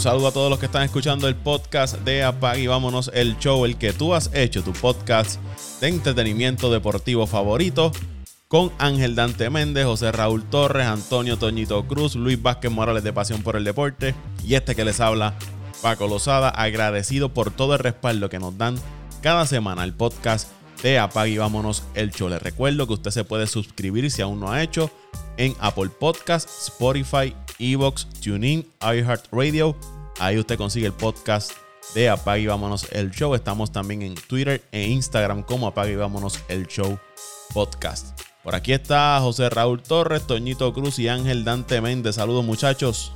Saludo a todos los que están escuchando el podcast de Apag y vámonos el show, el que tú has hecho, tu podcast de entretenimiento deportivo favorito, con Ángel Dante Méndez, José Raúl Torres, Antonio Toñito Cruz, Luis Vázquez Morales de Pasión por el Deporte y este que les habla, Paco Lozada, agradecido por todo el respaldo que nos dan cada semana al podcast de Apague y Vámonos el Show. Les recuerdo que usted se puede suscribir si aún no ha hecho en Apple Podcast, Spotify, Evox, TuneIn, iHeartRadio. Ahí usted consigue el podcast de Apague y Vámonos el Show. Estamos también en Twitter e Instagram como Apague y Vámonos el Show Podcast. Por aquí está José Raúl Torres, Toñito Cruz y Ángel Dante Méndez. Saludos muchachos.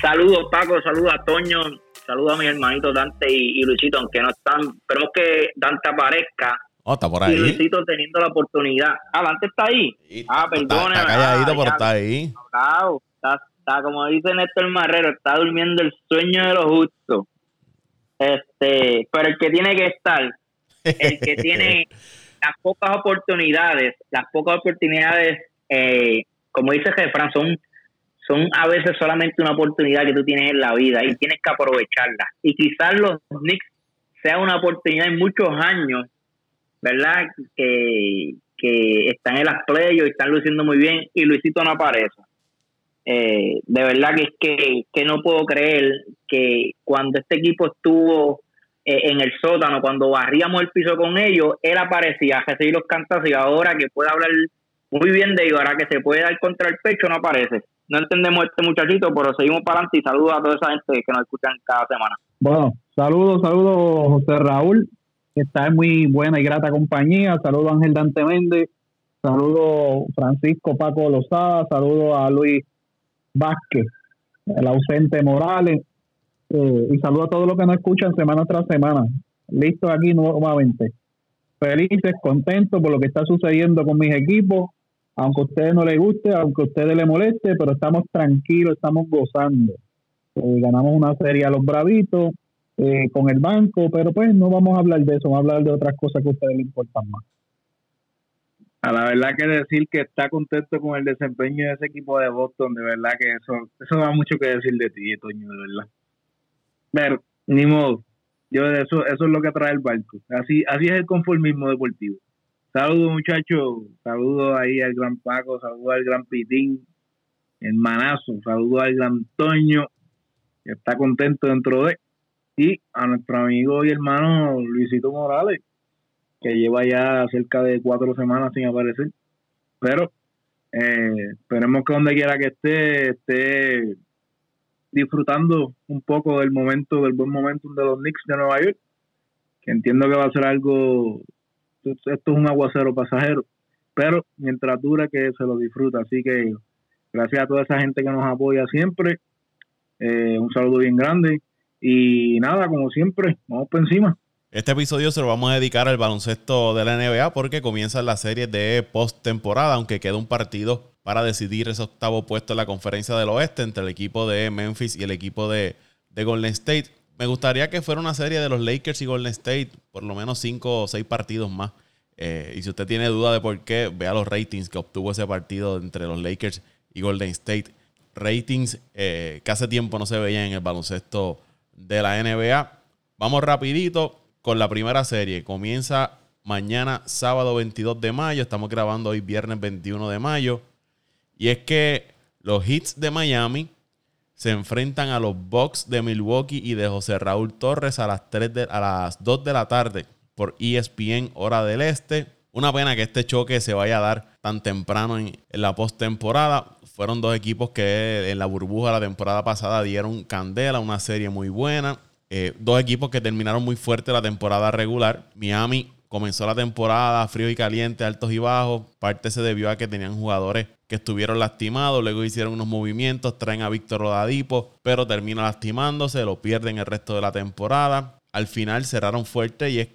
Saludos Paco, saludos a Toño, saludos a mis hermanitos Dante y, y Luisito, aunque no están, esperemos que Dante aparezca Oh, está por ahí. Y Luisito teniendo la oportunidad. Ah, Dante está ahí. ah, perdón. Está, calladito, pero está ahí. Está, está, como dice Néstor Marrero, está durmiendo el sueño de los justos. Este, pero el que tiene que estar, el que tiene las pocas oportunidades, las pocas oportunidades, eh, como dice Jefran, son, son a veces solamente una oportunidad que tú tienes en la vida y tienes que aprovecharla. Y quizás los Knicks sea una oportunidad en muchos años ¿verdad? Que, que están en las playas y están luciendo muy bien y Luisito no aparece. Eh, de verdad que es que, que, no puedo creer que cuando este equipo estuvo eh, en el sótano, cuando barríamos el piso con ellos, él aparecía a recibir los cantos y ahora que puede hablar muy bien de ellos, ahora que se puede dar contra el pecho, no aparece. No entendemos este muchachito, pero seguimos para adelante y saludos a toda esa gente que nos escuchan cada semana. Bueno, saludos, saludos José Raúl que está en muy buena y grata compañía. Saludo a Ángel Dante Méndez, saludo Francisco Paco Lozada, saludo a Luis Vázquez, el ausente Morales, eh, y saludo a todos los que nos escuchan semana tras semana. Listo aquí nuevamente. Felices, contentos por lo que está sucediendo con mis equipos, aunque a ustedes no les guste, aunque a ustedes les moleste, pero estamos tranquilos, estamos gozando. Eh, ganamos una serie a los Bravitos, eh, con el banco, pero pues no vamos a hablar de eso, vamos a hablar de otras cosas que a ustedes les importan más. A la verdad que decir que está contento con el desempeño de ese equipo de Boston, de verdad que eso eso da mucho que decir de ti, Toño, de verdad. Pero, ni modo, yo eso eso es lo que trae el barco. Así así es el conformismo deportivo. Saludos muchachos, saludos ahí al gran Paco, saludos al gran Pitín, hermanazo, saludos al gran Toño, que está contento dentro de y a nuestro amigo y hermano Luisito Morales, que lleva ya cerca de cuatro semanas sin aparecer. Pero eh, esperemos que donde quiera que esté, esté disfrutando un poco del momento, del buen momento de los Knicks de Nueva York, que entiendo que va a ser algo, esto es un aguacero pasajero, pero mientras dura que se lo disfruta. Así que gracias a toda esa gente que nos apoya siempre. Eh, un saludo bien grande y nada, como siempre, vamos por encima. Este episodio se lo vamos a dedicar al baloncesto de la NBA porque comienza la serie de postemporada, aunque queda un partido para decidir ese octavo puesto en la conferencia del oeste entre el equipo de Memphis y el equipo de, Golden State. Me gustaría que fuera una serie de los Lakers y Golden State, por lo menos cinco o seis partidos más. Eh, y si usted tiene duda de por qué, vea los ratings que obtuvo ese partido entre los Lakers y Golden State. Ratings eh, que hace tiempo no se veían en el baloncesto de la NBA. Vamos rapidito con la primera serie. Comienza mañana sábado 22 de mayo. Estamos grabando hoy viernes 21 de mayo. Y es que los Hits de Miami se enfrentan a los Bucks de Milwaukee y de José Raúl Torres a las, 3 a las 2 de la tarde por ESPN hora del este. Una pena que este choque se vaya a dar tan temprano en, en la postemporada fueron dos equipos que en la burbuja la temporada pasada dieron candela, una serie muy buena. Eh, dos equipos que terminaron muy fuerte la temporada regular. Miami comenzó la temporada frío y caliente, altos y bajos. Parte se debió a que tenían jugadores que estuvieron lastimados, luego hicieron unos movimientos, traen a Víctor Oladipo, pero termina lastimándose, lo pierden el resto de la temporada. Al final cerraron fuerte y es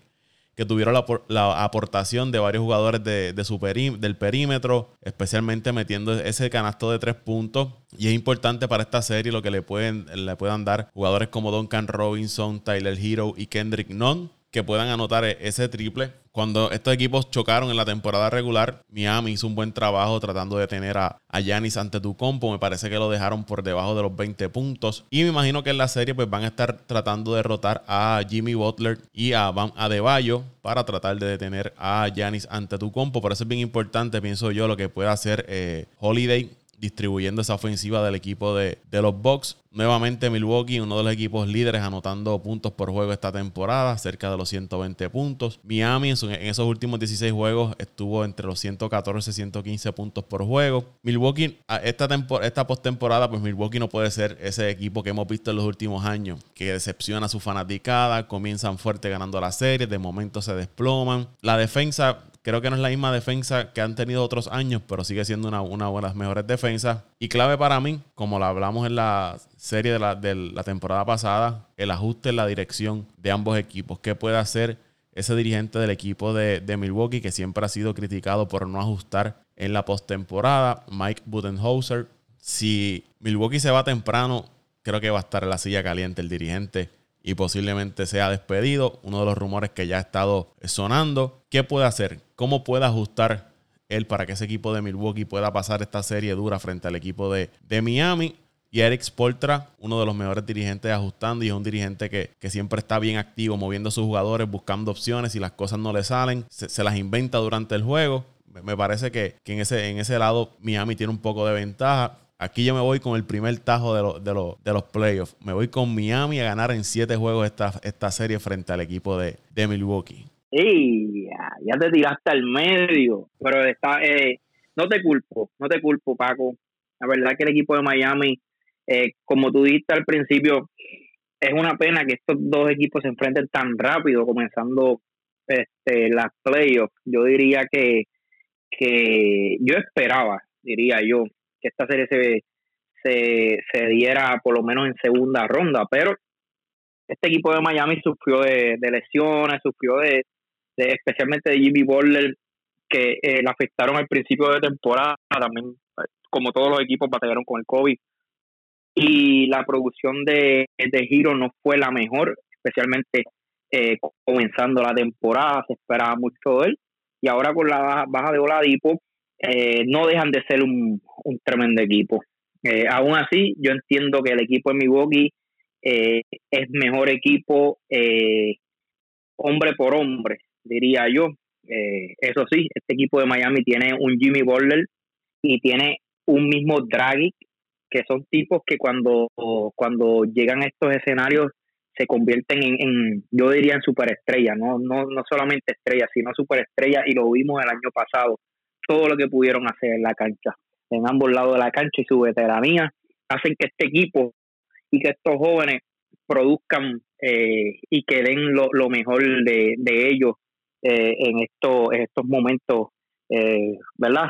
que tuvieron la, aportación de varios jugadores de, su del perímetro, especialmente metiendo ese canasto de tres puntos. Y es importante para esta serie lo que le, pueden, le puedan dar jugadores como Duncan Robinson, Tyler Hero y Kendrick Nunn. Que puedan anotar e-, ese triple. Cuando estos equipos chocaron en la temporada regular, Miami hizo un buen trabajo tratando de tener a Yanis ante tu compo. Me parece que lo dejaron por debajo de los 20 puntos. Y me imagino que en la serie pues van a estar tratando de derrotar a Jimmy Butler y a Bam Adebayo para tratar de detener a Yanis ante tu compo. Por eso es bien importante, pienso yo, lo que pueda hacer eh, Holiday distribuyendo esa ofensiva del equipo de, los Bucks. Nuevamente Milwaukee, uno de los equipos líderes anotando puntos por juego esta temporada, cerca de los 120 puntos. Miami en, esos últimos 16 juegos estuvo entre los 114 y 115 puntos por juego. Milwaukee, esta, esta postemporada, pues Milwaukee no puede ser ese equipo que hemos visto en los últimos años, que decepciona a su fanaticada, comienzan fuerte ganando la serie, de momento se desploman. La defensa Creo que no es la misma defensa que han tenido otros años, pero sigue siendo una, una de las mejores defensas. Y clave para mí, como lo hablamos en la serie de la, de la temporada pasada, el ajuste en la dirección de ambos equipos. ¿Qué puede hacer ese dirigente del equipo de, de Milwaukee que siempre ha sido criticado por no ajustar en la postemporada? Mike Budenholzer. Si Milwaukee se va temprano, creo que va a estar en la silla caliente el dirigente y posiblemente sea despedido. Uno de los rumores que ya ha estado sonando. ¿Qué puede hacer? ¿Cómo puede ajustar él para que ese equipo de Milwaukee pueda pasar esta serie dura frente al equipo de, de Miami? Y Eric Spoltra, uno de los mejores dirigentes ajustando y es un dirigente que, siempre está bien activo, moviendo a sus jugadores, buscando opciones. Si las cosas no le salen, se, las inventa durante el juego. Me parece que, que en, ese, en ese lado Miami tiene un poco de ventaja. Aquí yo me voy con el primer tajo de, de, de los playoffs. Me voy con Miami a ganar en siete juegos esta, esta serie frente al equipo de, Milwaukee. Ya te tiraste al medio. Pero está, eh, no te culpo, no te culpo, Paco. La verdad que el equipo de Miami, eh, como tú dijiste al principio, es una pena que estos dos equipos se enfrenten tan rápido, comenzando este, las playoffs. Yo diría que, que yo esperaba, diría yo, que esta serie se, se, diera por lo menos en segunda ronda, pero este equipo de Miami sufrió de, lesiones, sufrió de, especialmente de Jimmy Butler, que eh, le afectaron al principio de temporada, también como todos los equipos batallaron con el COVID. Y la producción de, de Giro no fue la mejor, especialmente eh, comenzando la temporada, se esperaba mucho de él. Y ahora con la baja de Oladipo, eh, no dejan de ser un, tremendo equipo. Eh, aún así, yo entiendo que el equipo de Milwaukee eh, es mejor equipo hombre por hombre, diría yo. eso sí, este equipo de Miami tiene un Jimmy Butler y tiene un mismo Dragic, que son tipos que cuando, cuando llegan a estos escenarios se convierten en, en, yo diría, en superestrellas, no, no, no solamente estrellas, sino superestrellas, y lo vimos el año pasado todo lo que pudieron hacer en la cancha, en ambos lados de la cancha y su veteranía, hacen que este equipo y que estos jóvenes produzcan eh, y que den lo, mejor de, ellos eh, en, esto, en estos momentos, eh, ¿verdad?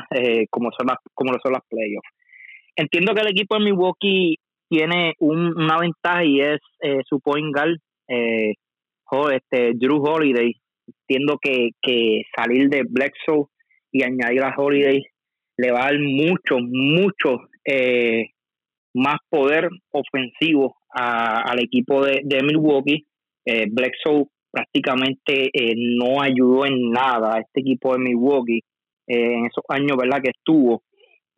como, son las, como lo son las playoffs. Entiendo que el equipo de Milwaukee tiene una ventaja y es su point guard, este, Drew Holiday. Entiendo que, que salir de Bledsoe y añadir a Holiday le va a dar mucho, mucho eh, más poder ofensivo al equipo de, Milwaukee. Eh, Bledsoe prácticamente eh, no ayudó en nada a este equipo de Milwaukee eh, en esos años verdad que estuvo.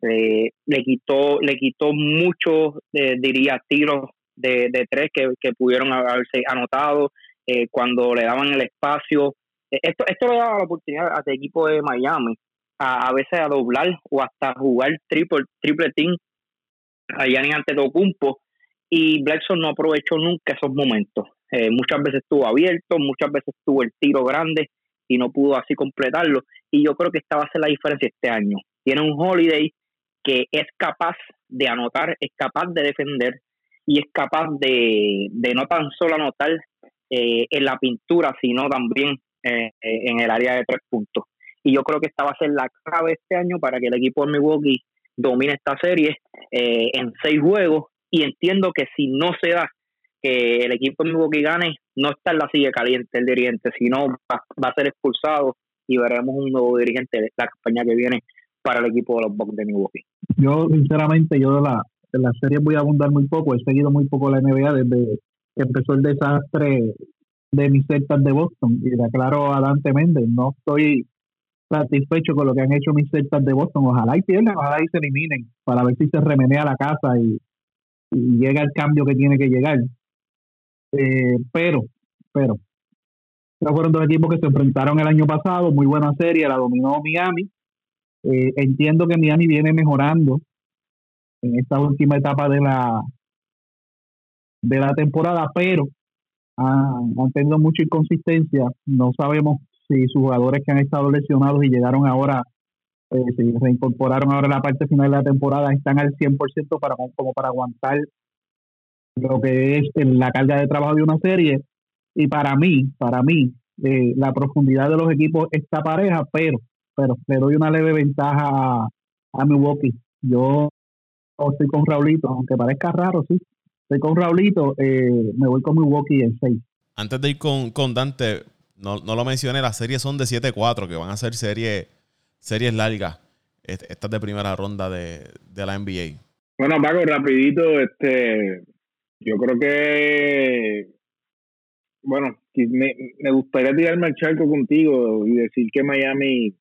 Le quitó le quitó muchos diría tiros de, tres que, que, pudieron haberse anotado cuando le daban el espacio. Esto esto le daba la oportunidad a este equipo de Miami a, a veces a doblar o hasta jugar triple, triple team a Giannis Antetokounmpo y Blackson no aprovechó nunca esos momentos. Eh, muchas veces estuvo abierto, muchas veces tuvo el tiro grande y no pudo así completarlo. Y yo creo que esta va a ser la diferencia este año. Tiene un Holiday que es capaz de anotar, es capaz de defender y es capaz de, de no tan solo anotar eh, en la pintura, sino también eh, en el área de tres puntos y yo creo que esta va a ser la clave este año para que el equipo de Milwaukee domine esta serie eh, en seis juegos y entiendo que si no se da que el equipo de Milwaukee gane, no está en la silla caliente el dirigente, sino va, a ser expulsado y veremos un nuevo dirigente de la campaña que viene para el equipo de los Bucks de Milwaukee. Yo, sinceramente, yo de la, la serie voy a abundar muy poco, he seguido muy poco la NBA desde que empezó el desastre de mis Celtas de Boston. Y le aclaro a Dante Méndez, no estoy satisfecho con lo que han hecho mis Celtas de Boston. Ojalá y pierdan, ojalá y se eliminen para ver si se remenea la casa y, llega el cambio que tiene que llegar. Eh, pero, pero, fueron dos equipos que se enfrentaron el año pasado, muy buena serie, la dominó Miami. Eh, entiendo que Miami viene mejorando en esta última etapa de la de la temporada, pero han, tenido mucha inconsistencia. No sabemos si sus jugadores que han estado lesionados y llegaron ahora, eh, se reincorporaron ahora en la parte final de la temporada, están al 100% para, como para aguantar lo que es la carga de trabajo de una serie. Y para mí, para mí, eh, la profundidad de los equipos está pareja, pero, pero le doy una leve ventaja a, a Milwaukee. Yo estoy con Raulito, aunque parezca raro, sí. Estoy con Raulito, eh, me voy con Milwaukee en 6. Antes de ir con, con Dante, no, no, lo mencioné, las series son de 7-4, que van a ser series, series largas. Estas de primera ronda de, de la NBA. Bueno, Paco, rapidito, este, yo creo que, bueno, me, me gustaría tirarme al charco contigo y decir que Miami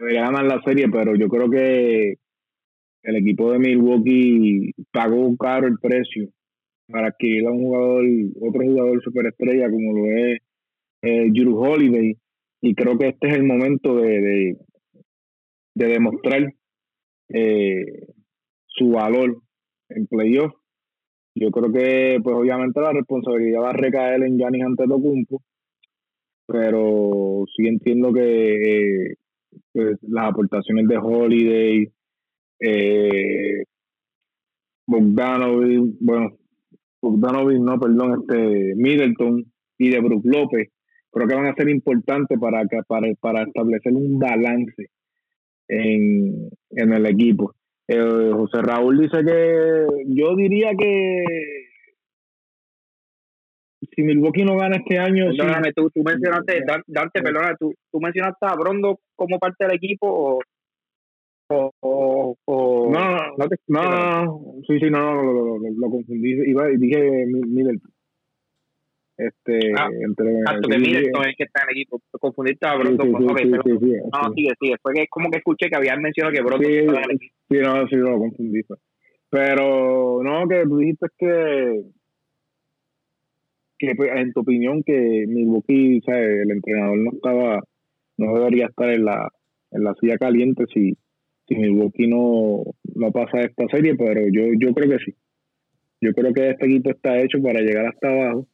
ganar la serie, pero yo creo que el equipo de Milwaukee pagó caro el precio para adquirir a un jugador, otro jugador superestrella como lo es eh, Holiday. Y creo que este es el momento de, de, demostrar eh, su valor en playoff. Yo creo que, pues obviamente, la responsabilidad va a recaer en Giannis Antetokounmpo, pero sí entiendo que eh, pues, las aportaciones de Holiday, eh, bueno, no, perdón, este Middleton y de Brook López, creo que van a ser importantes para, para, para establecer un balance en, en el equipo. Eh, José Raúl dice que yo diría que si Milwaukee no gana este año. Perdóname, tú, tú mencionaste, Dante, perdona, tú, tú mencionaste a Brondo como parte del equipo o, o, o, no, no, no, no, sí, sí, no, no, lo, lo, lo confundí, iba, dije Middleton. Este, ah, entre, exacto, que Middleton es que está en equipo. Confundiste a Brondo sí, sí, con sí, sí, sí, No, sigue, sigue. Fue que como que escuché que habían mencionado que Brondo estaba en el equipo. Sí, no, sí, lo confundí. Pero, no, que tú dijiste que que pues, en tu opinión que Milwaukee, sea, el entrenador no estaba, no debería estar en la, en la silla caliente si, si Milwaukee no, no pasa esta serie, pero yo, yo creo que sí. Yo creo que este equipo está hecho para llegar hasta abajo.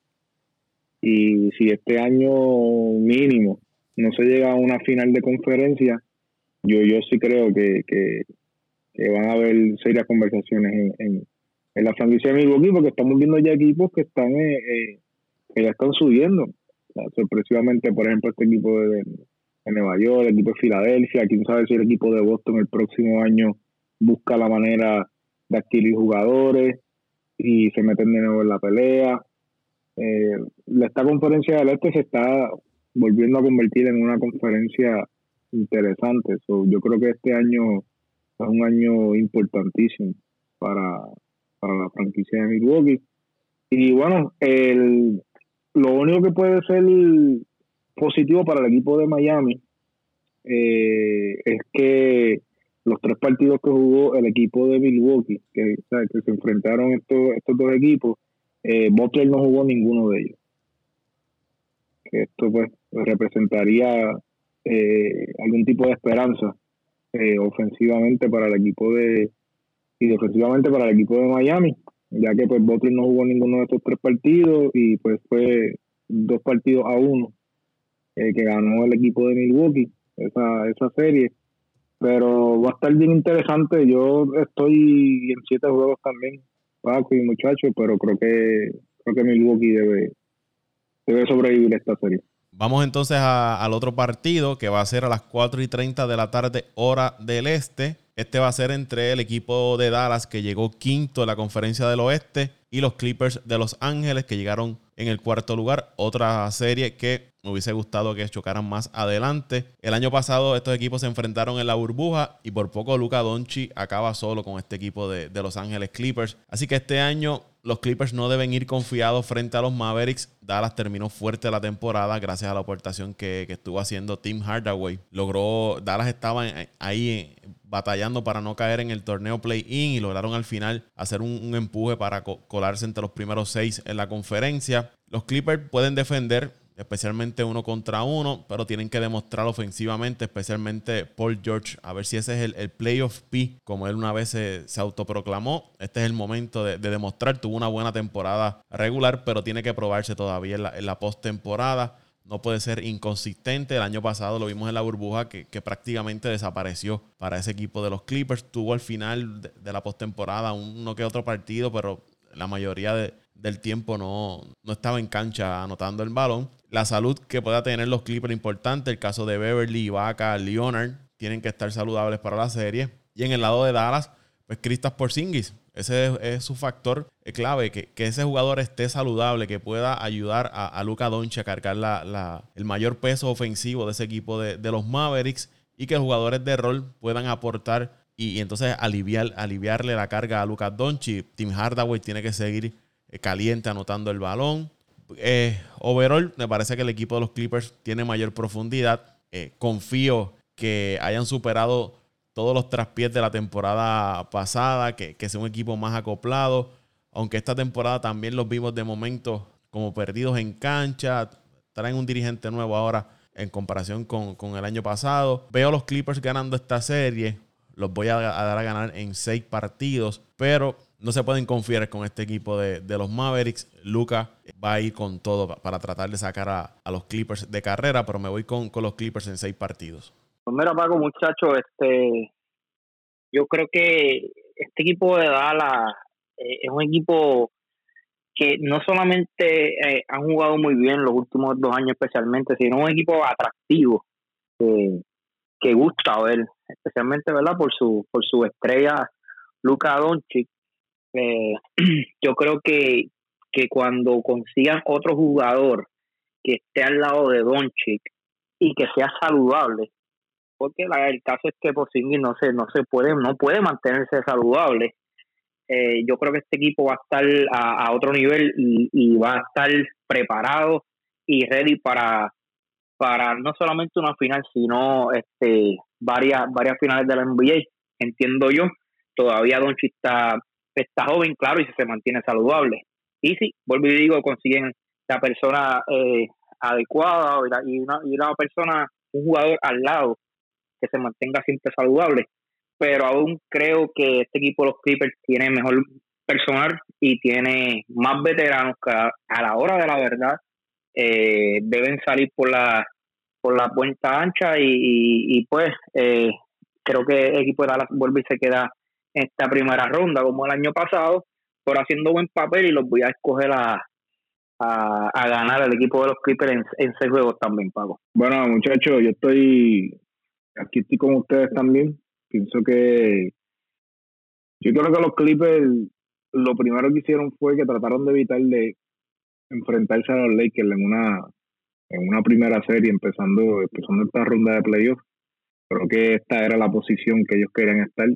Y si este año mínimo no se llega a una final de conferencia, yo, yo sí creo que, que, van a haber serias conversaciones en, en, la franquicia de Milwaukee, porque estamos viendo ya equipos que están eh, eh, que ya están subiendo. sorpresivamente, por ejemplo, este equipo de, en Nueva York, el equipo de Filadelfia, quién sabe si el equipo de Boston el próximo año busca la manera de adquirir jugadores y se meten de nuevo en la pelea. Eh, esta conferencia del este se está volviendo a convertir en una conferencia interesante. yo creo que este año es un año importantísimo para, para la franquicia de Milwaukee. Y bueno, el, lo único que puede ser positivo para el equipo de Miami eh, es que los tres partidos que jugó el equipo de Milwaukee, que, que se enfrentaron estos, estos dos equipos, eh, Butler no jugó ninguno de ellos. Que esto pues representaría eh, algún tipo de esperanza eh, ofensivamente para el equipo de y defensivamente para el equipo de Miami, ya que pues Butler no jugó ninguno de estos tres partidos y pues fue dos partidos a uno eh, que ganó el equipo de Milwaukee, esa, esa serie. Pero va a estar bien interesante. Yo estoy en siete juegos también, Paco y muchachos, pero creo que creo que Milwaukee debe, debe sobrevivir esta serie. Vamos entonces al otro partido que va a ser a las 4 y 30 de la tarde, hora del este. Este va a ser entre el equipo de Dallas que llegó quinto en la conferencia del oeste y los Clippers de Los Ángeles que llegaron en el cuarto lugar. Otra serie que Me hubiese gustado que chocaran más adelante. El año pasado estos equipos se enfrentaron en la burbuja y por poco Luca Donchi acaba solo con este equipo de, Los Ángeles Clippers. Así que este año los Clippers no deben ir confiados frente a los Mavericks. Dallas terminó fuerte la temporada gracias a la aportación que, estuvo haciendo Tim Hardaway. Logró, Dallas estaba ahí eh, batallando para no caer en el torneo play-in y lograron al final hacer un, empuje para colarse entre los primeros seis en la conferencia. Los Clippers pueden defender especialmente uno contra uno, pero tienen que demostrar ofensivamente, especialmente Paul George, a ver si ese es el, el playoff P, como él una vez se, autoproclamó. Este es el momento de, demostrar, tuvo una buena temporada regular, pero tiene que probarse todavía en la, en la postemporada. No puede ser inconsistente. El año pasado lo vimos en la burbuja que, prácticamente desapareció para ese equipo de los Clippers. Tuvo al final de, de la postemporada uno que otro partido, pero la mayoría de, del tiempo no, no estaba en cancha anotando el balón. La salud que pueda tener los Clippers importante. El caso de Beverly, Vaca, Leonard tienen que estar saludables para la serie. Y en el lado de Dallas, pues Kristaps Porzingis. Ese es, su factor clave, que, ese jugador esté saludable, que pueda ayudar a, a Luca Doncic a cargar la, el mayor peso ofensivo de ese equipo de, los Mavericks y que los jugadores de rol puedan aportar y, entonces aliviar, aliviarle la carga a Luca Doncic. Tim Hardaway tiene que seguir caliente anotando el balón. Eh, overall, me parece que el equipo de los Clippers tiene mayor profundidad. Eh, confío que hayan superado todos los traspiés de la temporada pasada, que, sea un equipo más acoplado. Aunque esta temporada también los vimos de momento como perdidos en cancha. Traen un dirigente nuevo ahora en comparación con, el año pasado. Veo a los Clippers ganando esta serie. Los voy a, a dar a ganar en seis partidos. Pero no se pueden confiar con este equipo de, los Mavericks. Luca va a ir con todo para tratar de sacar a, los Clippers de carrera, pero me voy con, los Clippers en seis partidos. Pues mira, Paco, muchacho, este, yo creo que este equipo de Dallas eh, es un equipo que no solamente eh, han jugado muy bien los últimos dos años especialmente, sino un equipo atractivo que gusta ver, especialmente verdad por su por su estrella Luca Doncic eh, yo creo que, que cuando consigan otro jugador que esté al lado de Doncic y que sea saludable, porque el caso es que Porzingis no se no se puede no puede mantenerse saludable. Eh, yo creo que este equipo va a estar a, otro nivel y, va a estar preparado y ready para para no solamente una final sino este varias varias finales de la NBA entiendo yo todavía Doncic está está joven, claro, y se mantiene saludable. Y si, vuelvo y digo, consiguen la persona eh, adecuada y una, y persona, un jugador al lado que se mantenga siempre saludable. Pero aún creo que este equipo, los Clippers, tiene mejor personal y tiene más veteranos que a, la hora de la verdad eh, deben salir por la por la puerta ancha y, y, pues eh, creo que el equipo de Dallas vuelve y se queda esta primera ronda como el año pasado, pero haciendo buen papel y los voy a escoger a, a, ganar el equipo de los Clippers en, seis juegos también, Paco. Bueno, muchachos, yo estoy aquí estoy con ustedes también. Pienso que yo creo que los Clippers lo primero que hicieron fue que trataron de evitar de enfrentarse a los Lakers en una en una primera serie empezando empezando esta ronda de playoffs. Creo que esta era la posición que ellos querían estar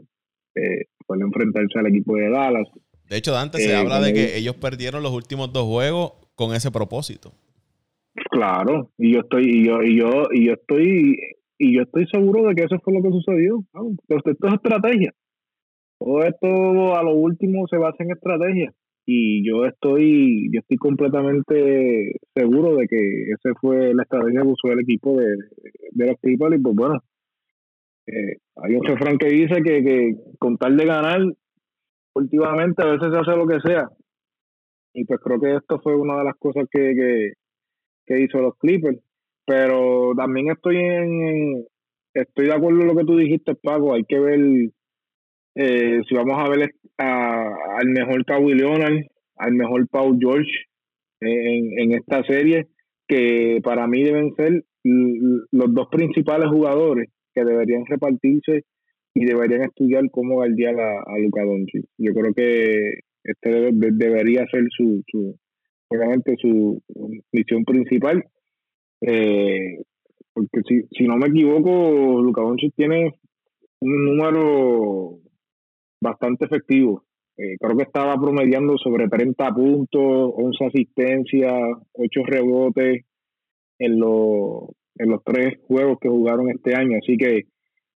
eh, enfrentarse al equipo de Dallas. De hecho, Dante, se eh, habla de que ellos perdieron los últimos dos juegos con ese propósito. Claro, y yo estoy, y yo, y yo, y yo estoy, y yo estoy seguro de que eso fue lo que sucedió. esto es estrategia. Todo esto a lo último se basa en estrategia. Y yo estoy, yo estoy completamente seguro de que ese fue la estrategia que usó el equipo de, de los Clippers. Y pues bueno, eh, hay un refrán que dice que, que con tal de ganar, últimamente a veces se hace lo que sea. Y pues creo que esto fue una de las cosas que, que, hizo los Clippers. Pero también estoy en, estoy de acuerdo en lo que tú dijiste, Paco. Hay que ver eh, si vamos a ver al mejor Kawhi Leonard, al mejor Paul George en, en esta serie, que para mí deben ser los dos principales jugadores deberían repartirse y deberían estudiar cómo guardiar a, a Luca Doncic. Yo creo que este debería ser su, su, su misión principal. Eh, porque si, si no me equivoco, Luca Doncic tiene un número bastante efectivo. Eh, creo que estaba promediando sobre 30 puntos, 11 asistencias, 8 rebotes en, los en los tres juegos que jugaron este año. Así que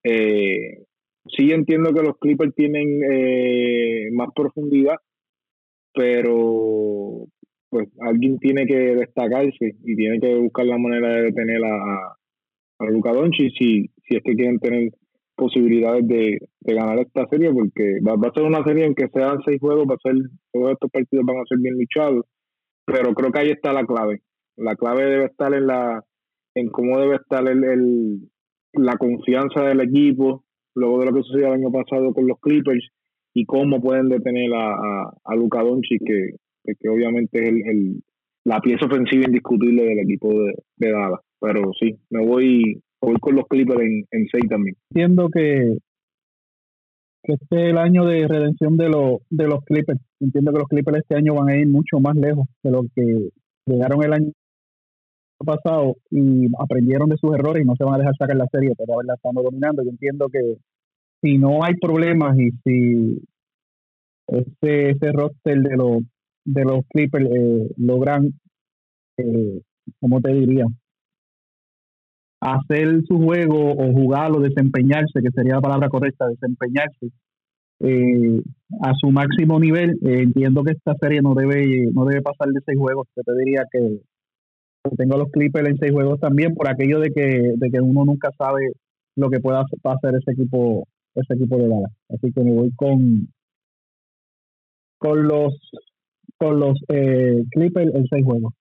eh, sí entiendo que los Clippers tienen eh, más profundidad, pero pues alguien tiene que destacarse y tiene que buscar la manera de detener a, a Luca Doncic si, si es que quieren tener posibilidades de, ganar esta serie porque va, a ser una serie en que sean seis juegos, va a ser, todos estos partidos van a ser bien luchados, pero creo que ahí está la clave. La clave debe estar en la en cómo debe estar el, el la confianza del equipo luego de lo que sucedió el año pasado con los Clippers y cómo pueden detener a, a, a Doncic que, que, obviamente es el, la pieza ofensiva indiscutible del equipo de, de Dallas. Pero sí, me voy voy con los Clippers en, en 6 también. Entiendo que, que este es el año de redención de, los de los Clippers. Entiendo que los Clippers este año van a ir mucho más lejos de lo que llegaron el año pasado y aprendieron de sus errores y no se van a dejar sacar la serie, pero la estamos dominando. Yo entiendo que si no hay problemas y si ese, ese roster de los de los Clippers eh, logran, eh, ¿cómo te diría? hacer su juego o jugar o desempeñarse, que sería la palabra correcta, desempeñarse eh, a su máximo nivel, eh, entiendo que esta serie no debe no debe pasar de seis juegos. Yo te diría que tengo los Clippers en seis juegos también por aquello de que, de que uno nunca sabe lo que pueda hacer ese equipo ese equipo de Dallas. Así que me voy con con los con los eh, Clippers en seis juegos.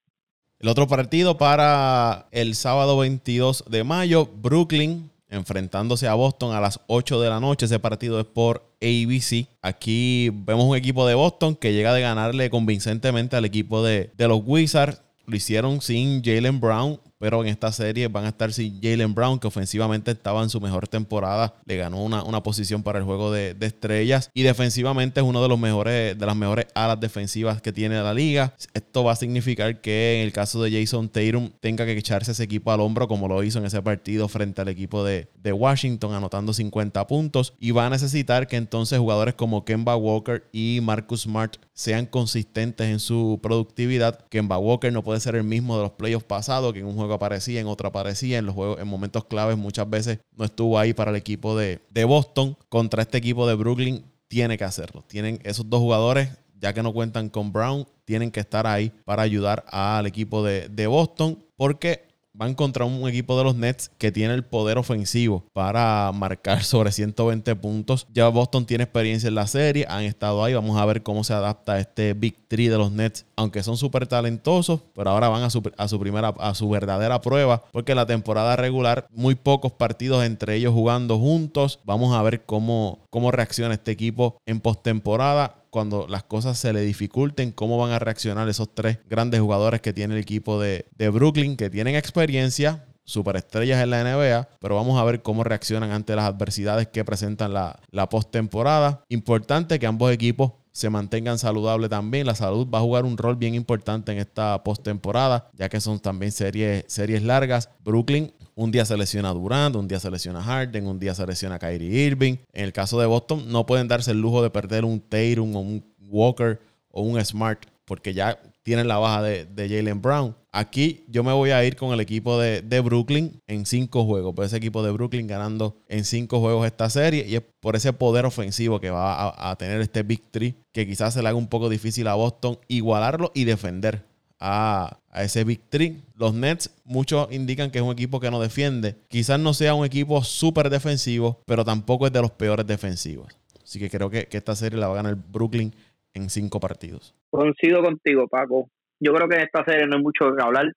El otro partido para el sábado 22 de mayo, Brooklyn enfrentándose a Boston a las 8 de la noche. Ese partido es por ABC. Aquí vemos un equipo de Boston que llega de ganarle convincentemente al equipo de, de los Wizards. Lo hicieron sin Jalen Brown, pero en esta serie van a estar sin Jalen Brown, que ofensivamente estaba en su mejor temporada, le ganó una, una posición para el juego de, estrellas. Y defensivamente es uno de los mejores, de las mejores alas defensivas que tiene la liga. Esto va a significar que en el caso de Jason Tatum tenga que echarse ese equipo al hombro como lo hizo en ese partido frente al equipo de, de Washington, anotando 50 puntos. Y va a necesitar que entonces jugadores como Kemba Walker y Marcus Smart sean consistentes en su productividad. Kemba Walker no puede ser el mismo de los playoffs pasados, que en un juego aparecía, en otro aparecía, en los juegos, en momentos claves muchas veces no estuvo ahí para el equipo de, Boston. Contra este equipo de Brooklyn tiene que hacerlo. Tienen esos dos jugadores, ya que no cuentan con Brown, tienen que estar ahí para ayudar al equipo de, de Boston, porque van contra un equipo de los Nets que tiene el poder ofensivo para marcar sobre 120 puntos. Ya Boston tiene experiencia en la serie, han estado ahí. Vamos a ver cómo se adapta este Big Three de los Nets, aunque son súper talentosos, pero ahora van a su, primera, a su verdadera prueba, porque la temporada regular, muy pocos partidos entre ellos jugando juntos. Vamos a ver cómo, cómo reacciona este equipo en postemporada cuando las cosas se le dificulten, cómo van a reaccionar esos tres grandes jugadores que tiene el equipo de, Brooklyn, que tienen experiencia, superestrellas en la NBA, pero vamos a ver cómo reaccionan ante las adversidades que presentan la, la postemporada. Importante que ambos equipos se mantengan saludables también. La salud va a jugar un rol bien importante en esta postemporada, ya que son también series, series largas. Brooklyn un día se lesiona Durant, un día se lesiona Harden, un día se lesiona Kyrie Irving. En el caso de Boston, no pueden darse el lujo de perder un Tatum o un Walker o un Smart, porque ya tienen la baja de, Jalen Brown. Aquí yo me voy a ir con el equipo de, Brooklyn en cinco juegos. Por ese equipo de Brooklyn ganando en cinco juegos esta serie. Y es por ese poder ofensivo que va a, a tener este Big Three. Que quizás se le haga un poco difícil a Boston igualarlo y defender a, ese Big Three. Los Nets, muchos indican que es un equipo que no defiende. Quizás no sea un equipo súper defensivo, pero tampoco es de los peores defensivos. Así que creo que, esta serie la va a ganar Brooklyn en cinco partidos. Coincido contigo, Paco. Yo creo que en esta serie no hay mucho que hablar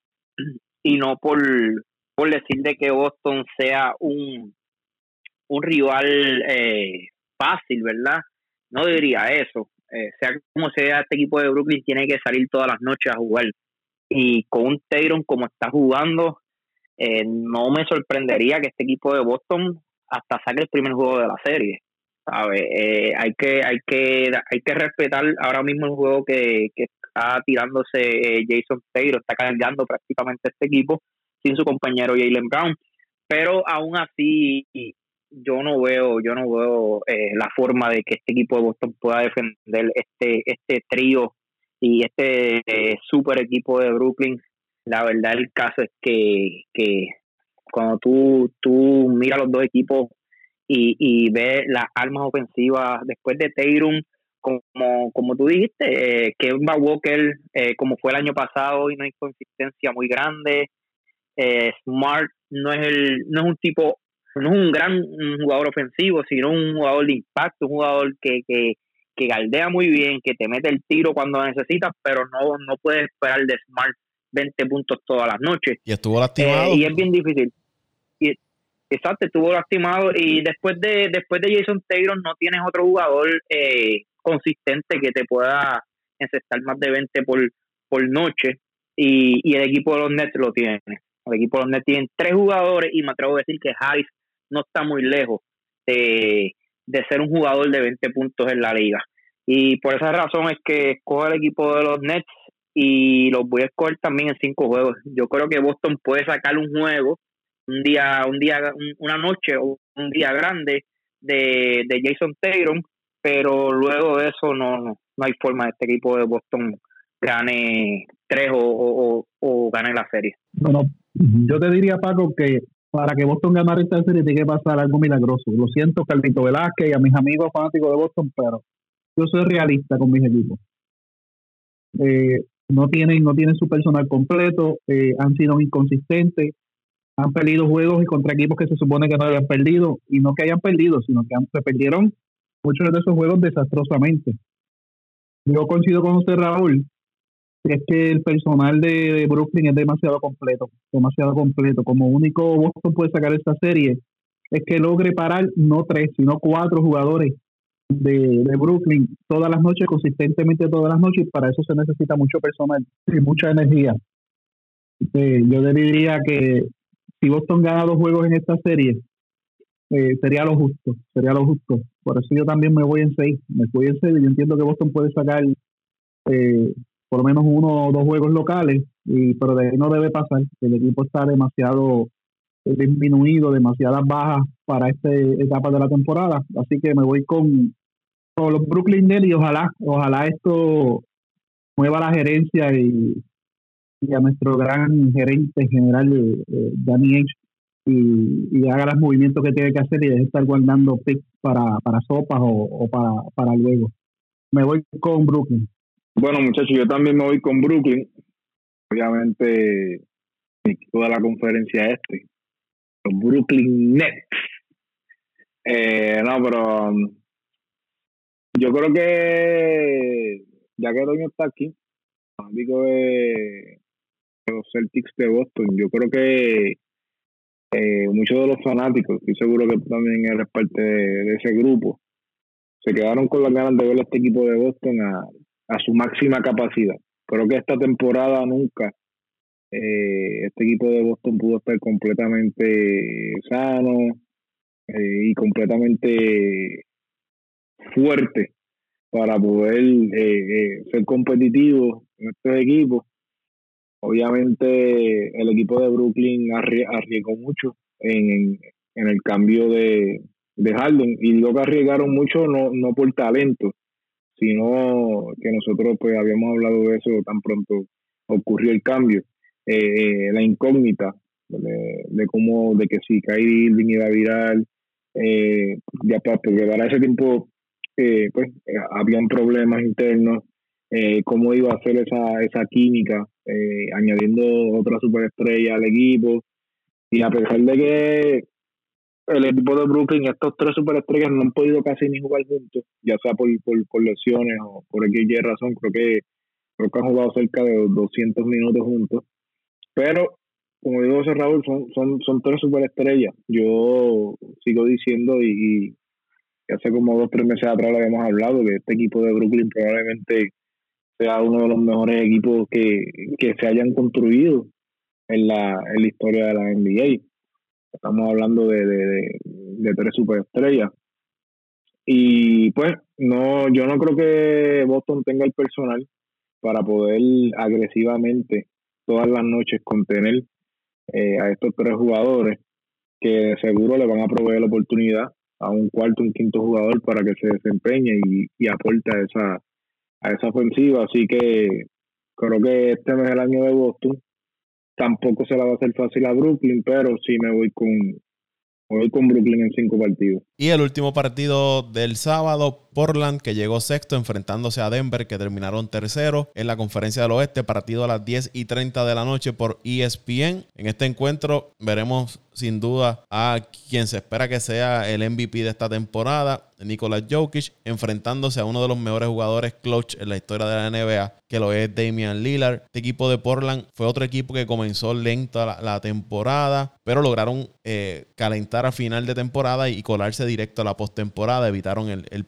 y no por, por decir de que Boston sea un, un rival eh, fácil, ¿verdad? No diría eso. Eh, sea como sea, este equipo de Brooklyn tiene que salir todas las noches a jugar. Y con un Tayron como está jugando, eh, no me sorprendería que este equipo de Boston hasta saque el primer juego de la serie. Eh, hay que hay que hay que respetar ahora mismo el juego que, está tirándose Jason Taylor, está cargando prácticamente este equipo. sin su compañero Jalen Brown. Pero aún así, yo no veo, yo no veo eh, la forma de que este equipo de Boston pueda defender este, este trío y este eh, super equipo de Brooklyn. La verdad el caso es que, que cuando tú, tú miras los dos equipos y, y ves las armas ofensivas después de Tatum, como, como tú dijiste, eh, Kemba Walker, eh, como fue el año pasado, y no hay consistencia muy grande. Eh, Smart no es, el, no es un tipo, no es un gran jugador ofensivo, sino un jugador de impacto, un jugador que, que, que galdea muy bien, que te mete el tiro cuando necesitas, pero no, no puedes esperar de Smart 20 puntos todas las noches. Y estuvo lastimado. Eh, y es bien difícil. Y, exacto, estuvo lastimado y después de después de Jason Taylor no tienes otro jugador eh, consistente que te pueda encestar más de 20 por, por noche y, y, el equipo de los Nets lo tiene. El equipo de los Nets tiene tres jugadores y me atrevo a decir que Hayes no está muy lejos de, de ser un jugador de 20 puntos en la liga. Y por esa razón es que escojo el equipo de los Nets y los voy a escoger también en cinco juegos. Yo creo que Boston puede sacar un juego, un día, un día, una noche o un día grande de, de Jason Taylor pero luego de eso no, no, hay forma de este equipo de Boston gane tres o, o, gane la serie. Bueno, yo te diría, Paco, que para que Boston ganara esta serie tiene que pasar algo milagroso. Lo siento, Carlito Velázquez y a mis amigos fanáticos de Boston, pero yo soy realista con mis equipos. Eh, no tienen no tienen su personal completo, eh, han sido inconsistentes, han perdido juegos y contra equipos que se supone que no habían perdido, y no que hayan perdido, sino que se perdieron muchos de esos juegos desastrosamente. Yo coincido con usted, Raúl, es que el personal de, Brooklyn es demasiado completo, demasiado completo. Como único Boston puede sacar esta serie es que logre parar no tres, sino cuatro jugadores de, Brooklyn todas las noches, consistentemente todas las noches, y para eso se necesita mucho personal y mucha energía. Eh, yo diría que si Boston gana dos juegos en esta serie, eh, sería lo justo, sería lo justo. Por eso yo también me voy en seis, me voy en seis. Yo entiendo que Boston puede sacar eh, por lo menos uno o dos juegos locales, y pero de ahí no debe pasar. El equipo está demasiado disminuido, demasiadas bajas para esta etapa de la temporada. Así que me voy con, con los Brooklyn Nets y ojalá, ojalá esto mueva la gerencia y, y a nuestro gran gerente general, eh, Danny H y, haga los movimientos que tiene que hacer y deje de estar guardando picks para, para sopas o, para, para luego. Me voy con Brooklyn. Bueno, muchachos, yo también me voy con Brooklyn. Obviamente, toda la conferencia este. Los Brooklyn Nets. Eh, no, pero um, yo creo que ya que Doño está aquí, digo de los Celtics de Boston, yo creo que eh, muchos de los fanáticos, estoy seguro que también eres parte de, ese grupo, se quedaron con las ganas de ver a este equipo de Boston a, su máxima capacidad. Creo que esta temporada nunca eh, este equipo de Boston pudo estar completamente sano eh, y completamente fuerte para poder ser competitivo en estos equipos Obviamente el equipo de Brooklyn arriesgó mucho en, el cambio de, de Harden y digo que arriesgaron mucho no, no por talento, sino que nosotros pues habíamos hablado de eso tan pronto ocurrió el cambio, eh, la incógnita de, cómo, de que si Kyrie Irving virar, eh, ya porque para ese tiempo eh, pues habían problemas internos, cómo iba a ser esa, esa química eh, añadiendo otra superestrella al equipo. Y a pesar de que el equipo de Brooklyn, estos tres superestrellas no han podido casi ni jugar juntos, ya sea por, por, lesiones o por X razón, creo que, creo que han jugado cerca de 200 minutos juntos. Pero, como digo José Raúl, son, son, son tres superestrellas. Yo sigo diciendo y, hace como dos tres meses atrás lo habíamos hablado que este equipo de Brooklyn probablemente sea uno de los mejores equipos que, se hayan construido en la, en la historia de la NBA. Estamos hablando de, de, tres superestrellas. Y pues, no, yo no creo que Boston tenga el personal para poder agresivamente todas las noches contener eh, a estos tres jugadores que seguro le van a proveer la oportunidad a un cuarto, un quinto jugador para que se desempeñe y, y aporte a esa, a esa ofensiva. Así que creo que este no es el año de Boston. Tampoco se la va a hacer fácil a Brooklyn, pero sí me voy con, voy con Brooklyn en cinco partidos. Y el último partido del sábado, Portland, que llegó sexto enfrentándose a Denver, que terminaron tercero en la conferencia del oeste, partido a las 10 y 30 de la noche por ESPN. En este encuentro veremos sin duda a quien se espera que sea el MVP de esta temporada, Nikola Jokic, enfrentándose a uno de los mejores jugadores clutch en la historia de la NBA, que lo es Damian Lillard. Este equipo de Portland fue otro equipo que comenzó lento la, temporada, pero lograron eh, calentar a final de temporada y colarse directo a la postemporada, evitaron el, el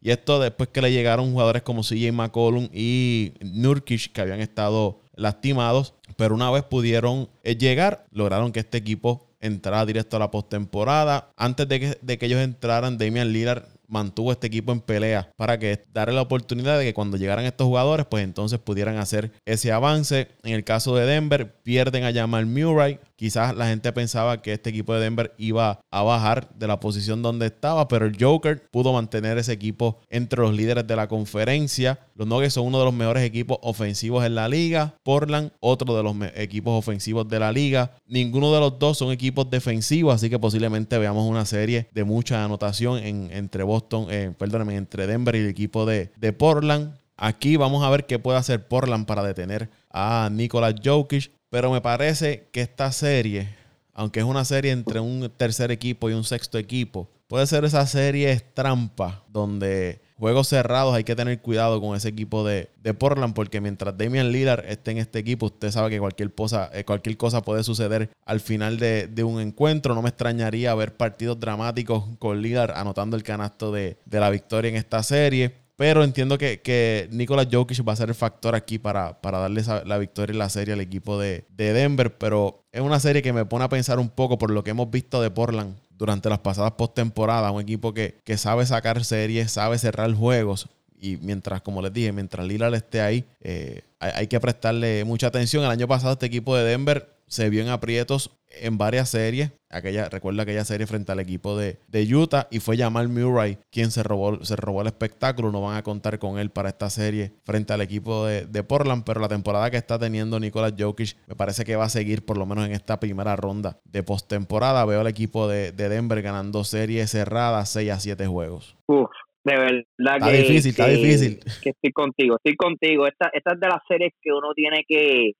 y esto después que le llegaron jugadores como CJ McCollum y Nurkic que habían estado lastimados. Pero una vez pudieron eh, llegar, lograron que este equipo entrara directo a la postemporada. Antes de que, de que ellos entraran, Damian Lillard mantuvo este equipo en pelea para que darle la oportunidad de que cuando llegaran estos jugadores, pues entonces pudieran hacer ese avance. En el caso de Denver, pierden a Jamal Murray. Quizás la gente pensaba que este equipo de Denver iba a bajar de la posición donde estaba, pero el Joker pudo mantener ese equipo entre los líderes de la conferencia. Los Nuggets son uno de los mejores equipos ofensivos en la liga. Portland, otro de los equipos ofensivos de la liga. Ninguno de los dos son equipos defensivos, así que posiblemente veamos una serie de mucha anotación entre Boston, eh, entre Denver y el equipo de, de Portland. Aquí vamos a ver qué puede hacer Portland para detener a Nikola Jokic. Pero me parece que esta serie, aunque es una serie entre un tercer equipo y un sexto equipo, puede ser esa serie trampa donde juegos cerrados hay que tener cuidado con ese equipo de, Portland porque mientras Damian Lillard esté en este equipo, usted sabe que cualquier cosa, eh, cualquier cosa puede suceder al final de, un encuentro. No me extrañaría ver partidos dramáticos con Lillard anotando el canasto de, de la victoria en esta serie. Pero entiendo que, que Jokic va a ser el factor aquí para, para darle la victoria en la serie al equipo de, Denver. Pero es una serie que me pone a pensar un poco por lo que hemos visto de Portland durante las pasadas postemporadas. Un equipo que, que sabe sacar series, sabe cerrar juegos. Y mientras, como les dije, mientras Lillard esté ahí, eh, hay, hay, que prestarle mucha atención. El año pasado este equipo de Denver se vio en aprietos en varias series. Aquella, recuerda aquella serie frente al equipo de, Utah y fue Jamal Murray quien se robó, se robó el espectáculo. No van a contar con él para esta serie frente al equipo de, Portland, pero la temporada que está teniendo Nicolas Jokic me parece que va a seguir por lo menos en esta primera ronda de postemporada. Veo al equipo de, Denver ganando series cerradas 6 a 7 juegos. Uf, de verdad está difícil, está difícil. Que estoy contigo, estoy contigo. Esta, esta es de las series que uno tiene que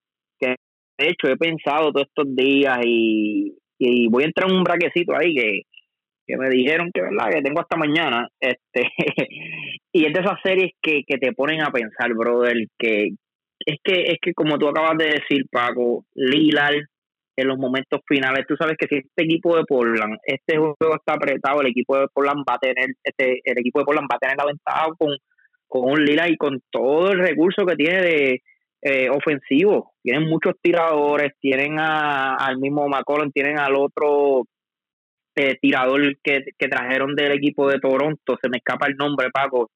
de hecho, he pensado todos estos días y, voy a entrar en un braquecito ahí que, me dijeron que verdad que tengo hasta mañana este y es de esas series que, te ponen a pensar brother que es que es que como tú acabas de decir Paco Lillard en los momentos finales tú sabes que si este equipo de Portland este juego está apretado el equipo de Portland va a tener este el equipo de Portland va a tener la ventaja con con un Lillard y con todo el recurso que tiene de eh, ofensivo. Tienen muchos tiradores, tienen a, al mismo McCollum, tienen al otro eh, tirador que, trajeron del equipo de Toronto, se me escapa el nombre, Paco,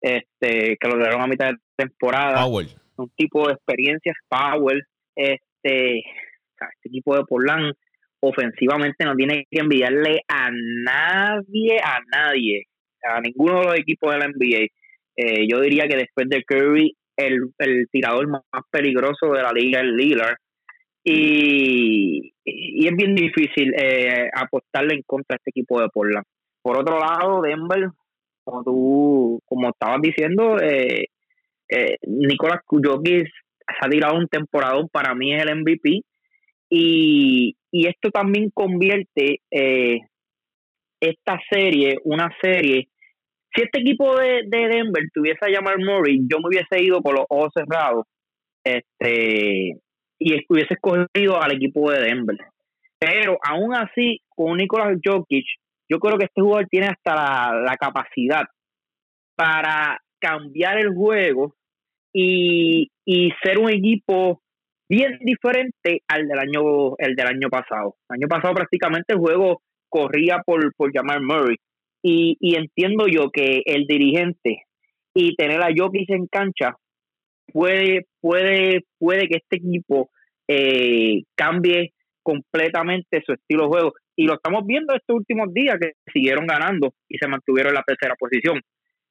este que lo trajeron a mitad de temporada. Un tipo de experiencias, Powell. Este, este equipo de Portland ofensivamente no tiene que enviarle a nadie, a nadie, a ninguno de los equipos de la NBA. Eh, yo diría que después de Curry el, el tirador más peligroso de la liga, el Lillard. Y, y es bien difícil eh, apostarle en contra a este equipo de Portland. Por otro lado, Denver, como tú como estabas diciendo, eh, eh, Nicolás Jokic se ha tirado un temporadón, para mí es el MVP. Y, y esto también convierte eh, esta serie, una serie si este equipo de, Denver tuviese a llamar Murray, yo me hubiese ido con los ojos cerrados este y hubiese escogido al equipo de Denver. Pero aún así, con Nicolás Jokic, yo creo que este jugador tiene hasta la, capacidad para cambiar el juego y, y, ser un equipo bien diferente al del año el del año pasado. El año pasado prácticamente el juego corría por, por llamar Murray y, y entiendo yo que el dirigente y tener a Jokic en cancha puede, puede, puede que este equipo eh, cambie completamente su estilo de juego. Y lo estamos viendo estos últimos días que siguieron ganando y se mantuvieron en la tercera posición.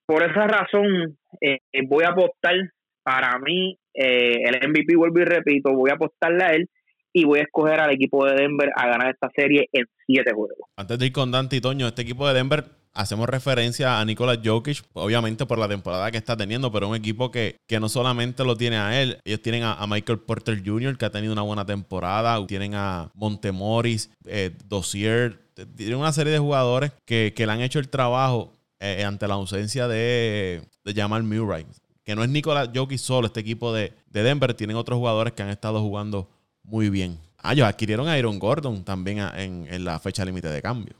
Por esa razón, eh, voy a apostar para mí, eh, el MVP, vuelvo y repito, voy a apostarle a él y voy a escoger al equipo de Denver a ganar esta serie en siete juegos. Antes de ir con Dante y Toño, este equipo de Denver hacemos referencia a Nikola Jokic, obviamente por la temporada que está teniendo, pero un equipo que, que no solamente lo tiene a él, ellos tienen a, Michael Porter Jr., que ha tenido una buena temporada, tienen a Montemoris, eh, Dossier, tienen una serie de jugadores que, le han hecho el trabajo eh, ante la ausencia de, de Jamal Murray. Que no es Nikola Jokic solo, este equipo de, de Denver, tienen otros jugadores que han estado jugando muy bien. Ah, ellos adquirieron a Iron Gordon también en, la fecha límite de cambio.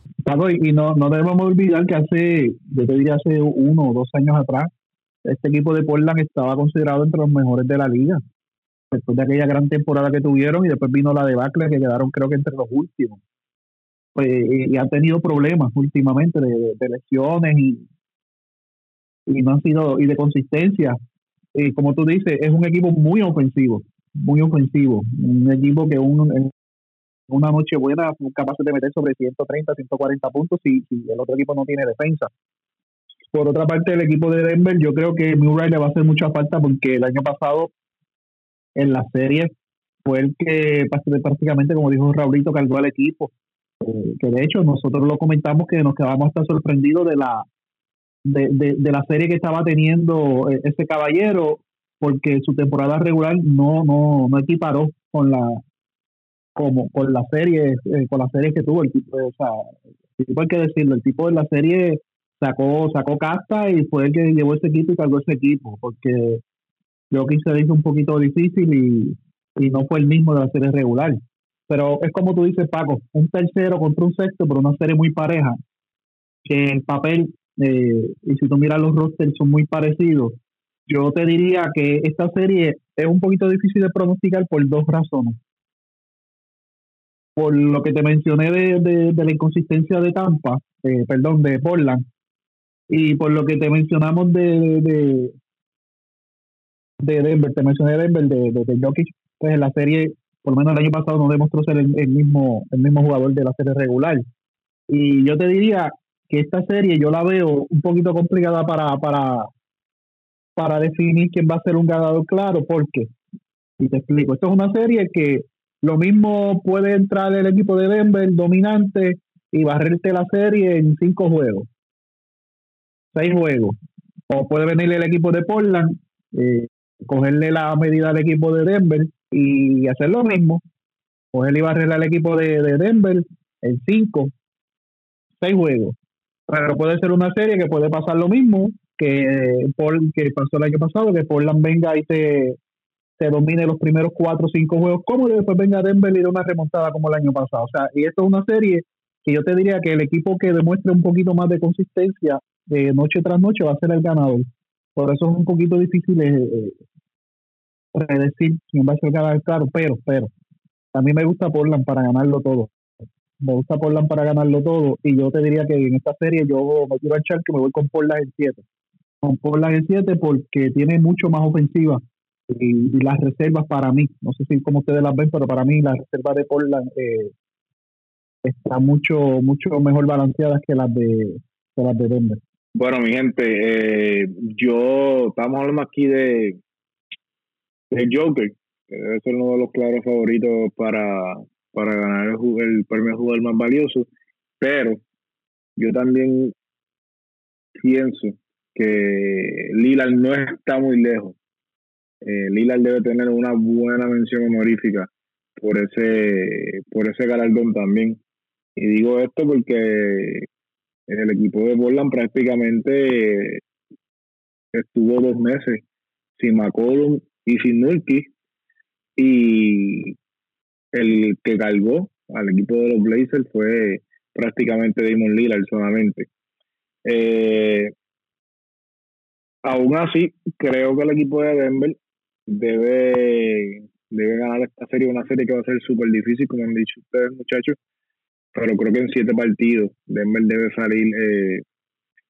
y no, debemos olvidar que hace, yo te diría hace uno o dos años atrás, este equipo de Portland estaba considerado entre los mejores de la liga. Después de aquella gran temporada que tuvieron y después vino la debacle que quedaron creo que entre los últimos. Pues, y, han tenido problemas últimamente de, lesiones y, y no han sido, y de consistencia. Y como tú dices, es un equipo muy ofensivo muy ofensivo. Un equipo que un, en una noche buena es capaz de meter sobre 130, 140 puntos si, el otro equipo no tiene defensa. Por otra parte, el equipo de Denver, yo creo que Murray le va a hacer mucha falta porque el año pasado en la serie fue el que prácticamente, como dijo Raulito, cargó al equipo. Eh, que de hecho nosotros lo comentamos que nos quedamos hasta sorprendidos de la de, de, la serie que estaba teniendo eh, ese caballero porque su temporada regular no no no equiparó con la como con la serie eh, con la serie que tuvo el tipo o sea el tipo hay que decirlo el tipo de la serie sacó sacó casta y fue el que llevó ese equipo y cargó ese equipo porque yo que se hizo un poquito difícil y, y no fue el mismo de la serie regular. Pero es como tú dices Paco un tercero contra un sexto pero una serie muy pareja que el papel eh, y si tú miras los rosters son muy parecidos yo te diría que esta serie es un poquito difícil de pronosticar por dos razones. Por lo que te mencioné de, la inconsistencia de Tampa, eh, perdón, de Portland, y por lo que te mencionamos de, de, de Denver, te mencioné Denver, de, de, Jokic, pues en la serie, por lo menos el año pasado no demostró ser el, mismo, el mismo jugador de la serie regular. Y yo te diría que esta serie yo la veo un poquito complicada para, para, para definir quién va a ser un ganador claro, porque, y te explico, esto es una serie que lo mismo puede entrar el equipo de Denver dominante y barrerte la serie en cinco juegos, seis juegos, o puede venir el equipo de Portland, eh, cogerle la medida al equipo de Denver y hacer lo mismo, cogerle y barrerle al equipo de, de Denver en cinco, seis juegos. Pero puede ser una serie que puede pasar lo mismo que, Paul, que pasó el año pasado, que Portland venga y te, domine los primeros cuatro o cinco juegos como y después venga Denver y dé una remontada como el año pasado. O sea, y esto es una serie que yo te diría que el equipo que demuestre un poquito más de consistencia de noche tras noche va a ser el ganador. Por eso es un poquito difícil eh, predecir quién va a ser el ganador, claro, pero, pero, a mí me gusta Portland para ganarlo todo. Me gusta Portland para ganarlo todo. Y yo te diría que en esta serie yo me quiero echar que me voy con Portland en 7 con Portland en 7 porque tiene mucho más ofensiva y, las reservas para mí, no sé si como ustedes las ven, pero para mí las reservas de Portland eh, están mucho mucho mejor balanceadas que las de, las de Denver. Bueno, mi gente, eh, yo estamos hablando aquí de, de Joker, que ser uno de los claros favoritos para, para ganar el, el premio jugador más valioso, pero yo también pienso que Lillard no está muy lejos. Eh, debe tener una buena mención honorífica por ese, por ese galardón también. Y digo esto porque el equipo de Portland prácticamente estuvo dos meses sin McCollum y sin Nurkic y el que cargó al equipo de los Blazers fue prácticamente Damon Lillard solamente. Eh, Aún así, creo que el equipo de Denver debe, debe ganar esta serie, una serie que va a ser súper difícil, como han dicho ustedes, muchachos. Pero creo que en siete partidos Denver debe salir eh,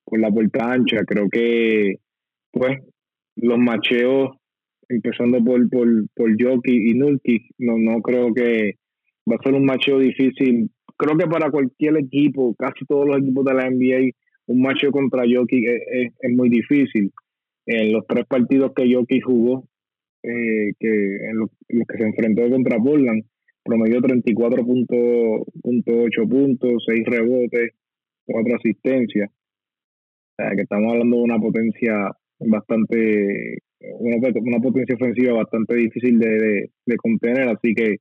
con la puerta ancha. Creo que, pues, los macheos, empezando por, por, por Jockey y Nurkic, no, no creo que va a ser un macho difícil. Creo que para cualquier equipo, casi todos los equipos de la NBA, un macho contra Jokic es, muy difícil. En los tres partidos que Jokic jugó, eh, que en los, que se enfrentó contra Portland, promedió 34.8 puntos, 6 rebotes, 4 asistencias. O sea, que estamos hablando de una potencia bastante, una, potencia ofensiva bastante difícil de, contener, así que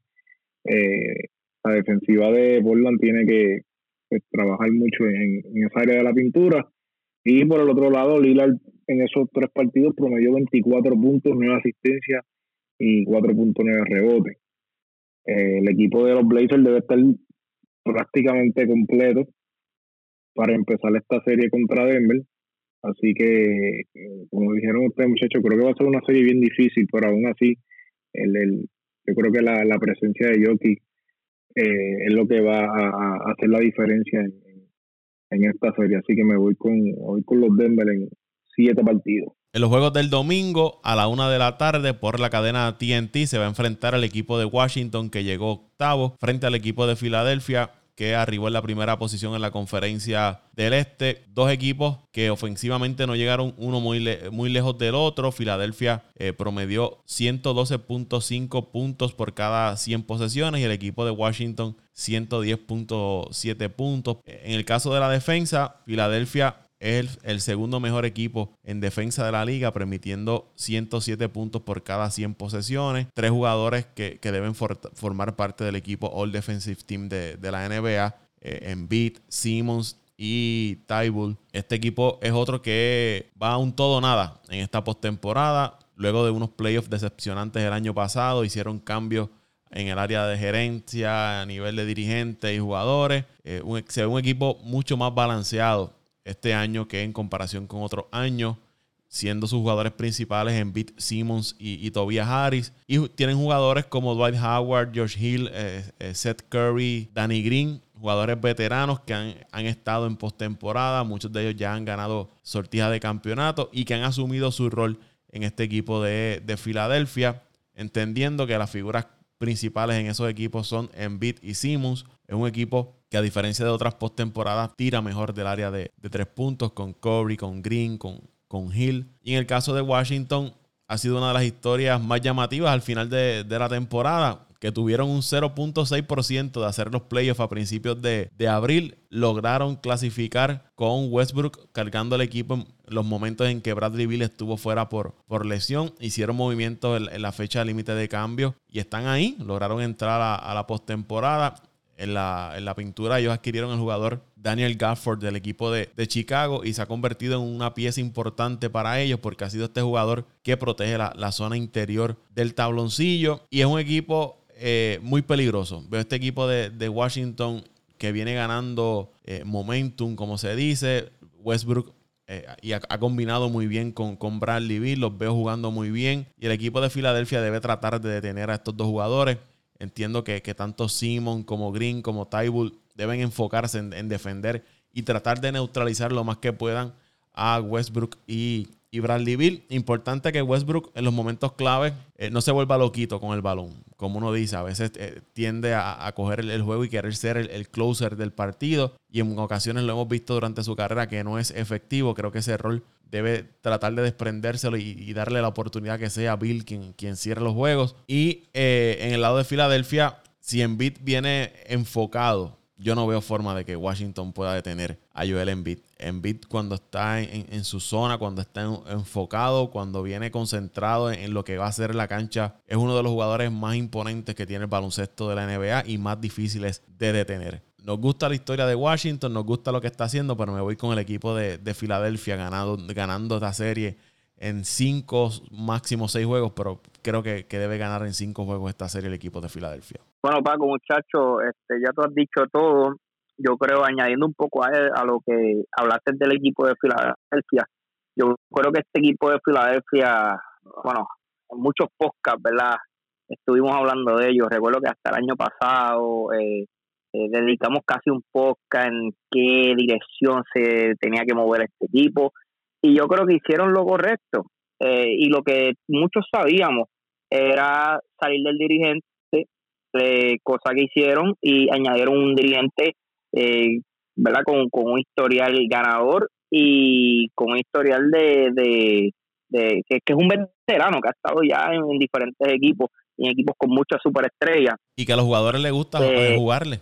eh, la defensiva de Portland tiene que pues, trabajar mucho en, esa área de la pintura. Y por el otro lado, Lillard en esos tres partidos promedió 24 puntos, 9 asistencias y 4.9 rebotes. Eh, el equipo de los Blazers debe estar prácticamente completo para empezar esta serie contra Denver. Así que, eh, como dijeron ustedes, muchachos, creo que va a ser una serie bien difícil, pero aún así, el, el yo creo que la, la presencia de Yoki eh, es lo que va a, hacer la diferencia en, en, esta serie. Así que me voy con, con los Denver en siete partidos. En los juegos del domingo a la una de la tarde por la cadena TNT se va a enfrentar al equipo de Washington que llegó octavo frente al equipo de Filadelfia que arribó en la primera posición en la conferencia del Este. Dos equipos que ofensivamente no llegaron uno muy, muy lejos del otro. Filadelfia eh, promedió 112.5 puntos por cada 100 posesiones y el equipo de Washington 110.7 puntos. En el caso de la defensa, Filadelfia es el, segundo mejor equipo en defensa de la liga, permitiendo 107 puntos por cada 100 posesiones. Tres jugadores que, deben formar parte del equipo All Defensive Team de, la NBA, eh, Embiid, Simmons y Tybull. Este equipo es otro que va a un todo nada en esta postemporada. Luego de unos playoffs decepcionantes el año pasado, hicieron cambios en el área de gerencia, a nivel de dirigentes y jugadores. Eh, se ve un equipo mucho más balanceado este año que en comparación con otros años, siendo sus jugadores principales en Beat Simmons y, Tobias Harris. Y tienen jugadores como Dwight Howard, George Hill, eh, eh, Seth Curry, Danny Green, jugadores veteranos que han, estado en postemporada. Muchos de ellos ya han ganado sortijas de campeonato y que han asumido su rol en este equipo de, de Filadelfia, entendiendo que las figuras principales en esos equipos son Embiid y Simmons. Es un equipo que a diferencia de otras postemporadas tira mejor del área de, tres puntos con Curry, con Green, con, con Hill. Y en el caso de Washington ha sido una de las historias más llamativas al final de, la temporada que tuvieron un 0.6% de hacer los playoffs a principios de, abril, lograron clasificar con Westbrook cargando el equipo en los momentos en que Bradley Bill estuvo fuera por, por lesión. Hicieron movimientos en, la fecha límite de cambio y están ahí. Lograron entrar a, a la postemporada en la, en la pintura ellos adquirieron el jugador Daniel Gafford del equipo de, Chicago y se ha convertido en una pieza importante para ellos porque ha sido este jugador que protege la, zona interior del tabloncillo y es un equipo eh, muy peligroso. Veo este equipo de, Washington que viene ganando eh, momentum, como se dice. Westbrook eh, y ha, combinado muy bien con, con Bradley Bill, los veo jugando muy bien y el equipo de Filadelfia debe tratar de detener a estos dos jugadores. Entiendo que, tanto Simon como Green como Tybull deben enfocarse en, defender y tratar de neutralizar lo más que puedan a Westbrook y, Bradley Bill. Importante que Westbrook en los momentos claves eh, no se vuelva loquito con el balón. Como uno dice, a veces eh, tiende a, coger el, juego y querer ser el, closer del partido. Y en ocasiones lo hemos visto durante su carrera que no es efectivo. Creo que ese rol debe tratar de desprendérselo y, darle la oportunidad que sea Bill quien, quien cierre los juegos. Y eh, en el lado de Filadelfia, si Embiid viene enfocado, yo no veo forma de que Washington pueda detener a Joel Embiid. Embiid cuando está en, su zona, cuando está enfocado, cuando viene concentrado en, lo que va a ser la cancha, es uno de los jugadores más imponentes que tiene el baloncesto de la NBA y más difíciles de detener. Nos gusta la historia de Washington, nos gusta lo que está haciendo, pero me voy con el equipo de, Filadelfia ganando, ganando esta serie en cinco, máximo seis juegos, pero creo que, debe ganar en cinco juegos esta serie el equipo de Filadelfia. Bueno, Paco, muchacho, este, ya tú has dicho todo. Yo creo, añadiendo un poco a, a lo que hablaste del equipo de Filadelfia, yo creo que este equipo de Filadelfia, bueno, en muchos podcasts, ¿verdad? Estuvimos hablando de ellos. Recuerdo que hasta el año pasado eh, eh, dedicamos casi un podcast en qué dirección se tenía que mover este equipo y yo creo que hicieron lo correcto eh, y lo que muchos sabíamos era salir del dirigente eh, cosa que hicieron y añadieron un dirigente, eh, ¿verdad? Con, con un historial ganador y con un historial de, de, que, es un veterano que ha estado ya en, diferentes equipos, en equipos con muchas superestrellas. Y que a los jugadores les gusta jugarle.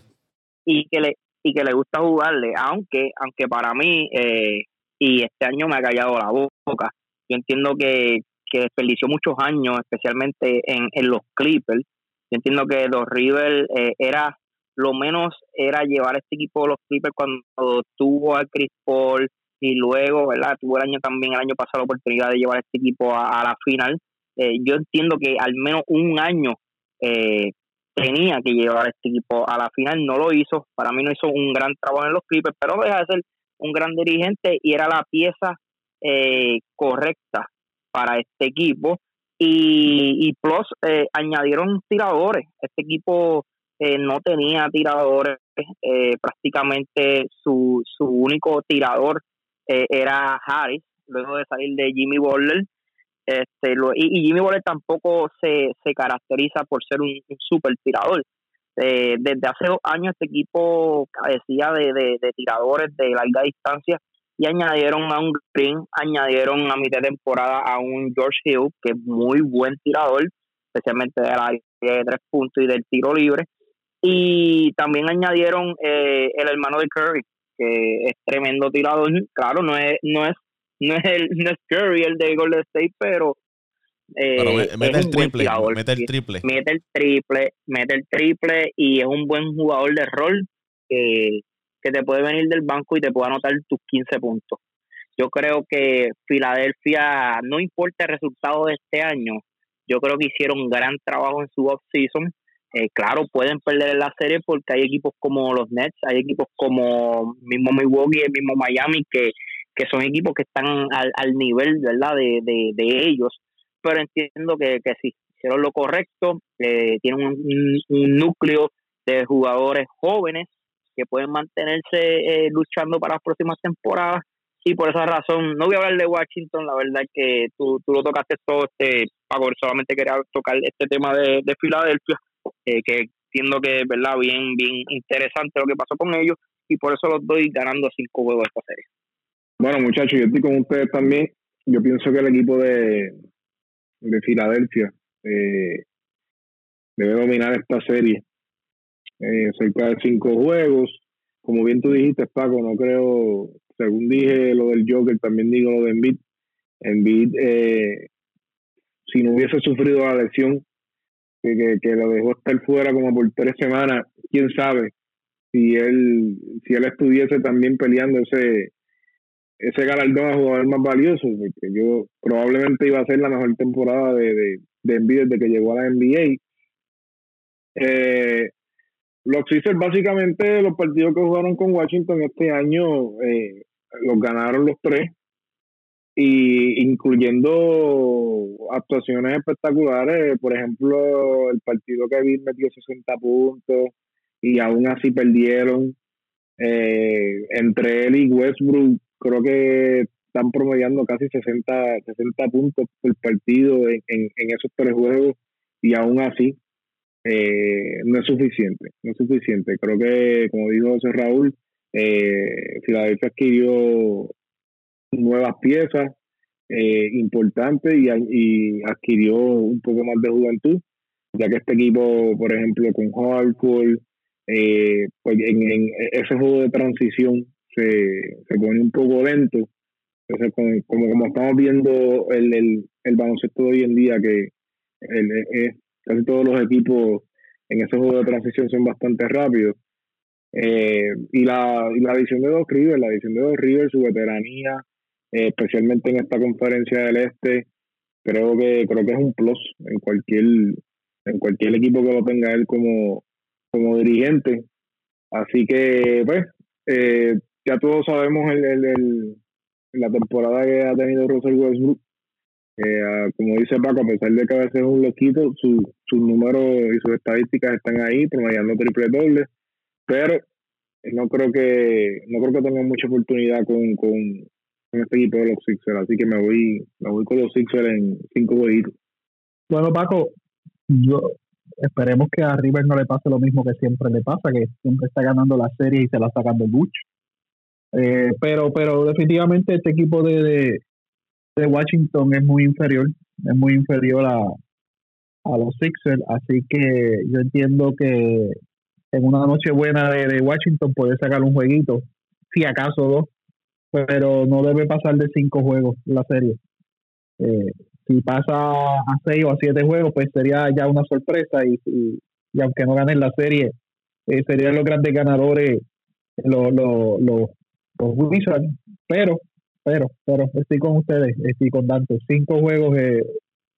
Y que le y que le gusta jugarle, aunque aunque para mí eh, y este año me ha callado la boca. Yo entiendo que, que desperdició muchos años, especialmente en, en los Clippers. Yo entiendo que Dos River eh, era lo menos era llevar este equipo de los Clippers cuando tuvo a Chris Paul y luego, ¿verdad? Tuvo el año también, el año pasado, la oportunidad de llevar este equipo a, a la final. Eh, yo entiendo que al menos un año eh, tenía que llevar este equipo a la final, no lo hizo, para mí no hizo un gran trabajo en los Clippers, pero deja de ser un gran dirigente y era la pieza eh, correcta para este equipo. Y, y plus eh, añadieron tiradores, este equipo eh, no tenía tiradores, eh, prácticamente su, su único tirador eh, era Harris, luego de salir de Jimmy Butler, este, lo, y, Jimmy Butler tampoco se, se caracteriza por ser un, super tirador. Eh, desde hace dos años este equipo carecía de, de, de, tiradores de larga distancia y añadieron a un Green, añadieron a mitad de temporada a un George Hill, que es muy buen tirador, especialmente de la de tres puntos y del tiro libre. Y también añadieron eh, el hermano de Curry, que es tremendo tirador. Claro, no es, no es no es el no es Curry el de Golden State, pero, eh, pero mete, el triple, mete el triple, mete el triple, mete el triple y es un buen jugador de rol que, que te puede venir del banco y te puede anotar tus 15 puntos. Yo creo que Filadelfia, no importa el resultado de este año, yo creo que hicieron un gran trabajo en su off-season. Eh, claro, pueden perder en la serie porque hay equipos como los Nets, hay equipos como mismo Milwaukee, el mismo Miami, que que son equipos que están al, al nivel verdad de, de, ellos. Pero entiendo que, que sí hicieron lo correcto eh, tienen un, núcleo de jugadores jóvenes que pueden mantenerse eh, luchando para las próximas temporadas. Y por esa razón no voy a hablar de Washington la verdad es que tú, tú lo tocaste todo este Paco solamente quería tocar este tema de, de Filadelfia eh, que entiendo que es verdad bien bien interesante lo que pasó con ellos y por eso los doy ganando cinco juegos esta serie bueno, muchachos, yo estoy con ustedes también. Yo pienso que el equipo de, de Filadelfia eh, debe dominar esta serie. Eh, cerca de cinco juegos. Como bien tú dijiste, Paco, no creo, según dije lo del Joker, también digo lo de Embiid. Embiid, eh, si no hubiese sufrido la lesión, que, que, lo dejó estar fuera como por tres semanas, quién sabe si él, si él estuviese también peleando ese ese galardón a jugador más valioso, porque yo probablemente iba a ser la mejor temporada de, de, de NBA desde que llegó a la NBA. Eh, los Sixers básicamente los partidos que jugaron con Washington este año eh, los ganaron los tres y incluyendo actuaciones espectaculares, por ejemplo el partido que vi metió 60 puntos y aún así perdieron eh, entre él y Westbrook creo que están promediando casi 60, 60 puntos por partido en, en, esos tres juegos y aún así eh, no es suficiente, no es suficiente. Creo que, como dijo José Raúl, eh, Filadelfia adquirió nuevas piezas eh, importantes y, y, adquirió un poco más de juventud, ya que este equipo, por ejemplo, con Hartford, eh, pues en, en ese juego de transición se, se pone un poco lento. Entonces, como, como, estamos viendo el, el, el, baloncesto de hoy en día, que el, casi todos los equipos en ese juego de transición son bastante rápidos. Eh, y, la, la de dos Rivers, la adición de dos Rivers, su veteranía, eh, especialmente en esta conferencia del Este, creo que creo que es un plus en cualquier en cualquier equipo que lo tenga él como, como dirigente. Así que, pues, eh, ya todos sabemos el, el, el, la temporada que ha tenido Russell Westbrook. Eh, como dice Paco, a pesar de que a veces es un loquito, sus su números y sus estadísticas están ahí, promediando triple doble, pero no creo que no creo que tenga mucha oportunidad con, con, con, este equipo de los Sixers, así que me voy me voy con los Sixers en cinco jueguitos. Bueno, Paco, yo esperemos que a River no le pase lo mismo que siempre le pasa, que siempre está ganando la serie y se la está sacando mucho. Eh, pero, pero definitivamente este equipo de, de, Washington es muy inferior, es muy inferior a, a los Sixers, así que yo entiendo que en una noche buena de, de Washington puede sacar un jueguito, si acaso dos, pero no debe pasar de cinco juegos la serie. Eh, si pasa a seis o a siete juegos, pues sería ya una sorpresa y, y, aunque no ganen la serie, eh, serían los grandes ganadores los, los, los, Pero, pero, pero estoy con ustedes, estoy con Dante. Cinco juegos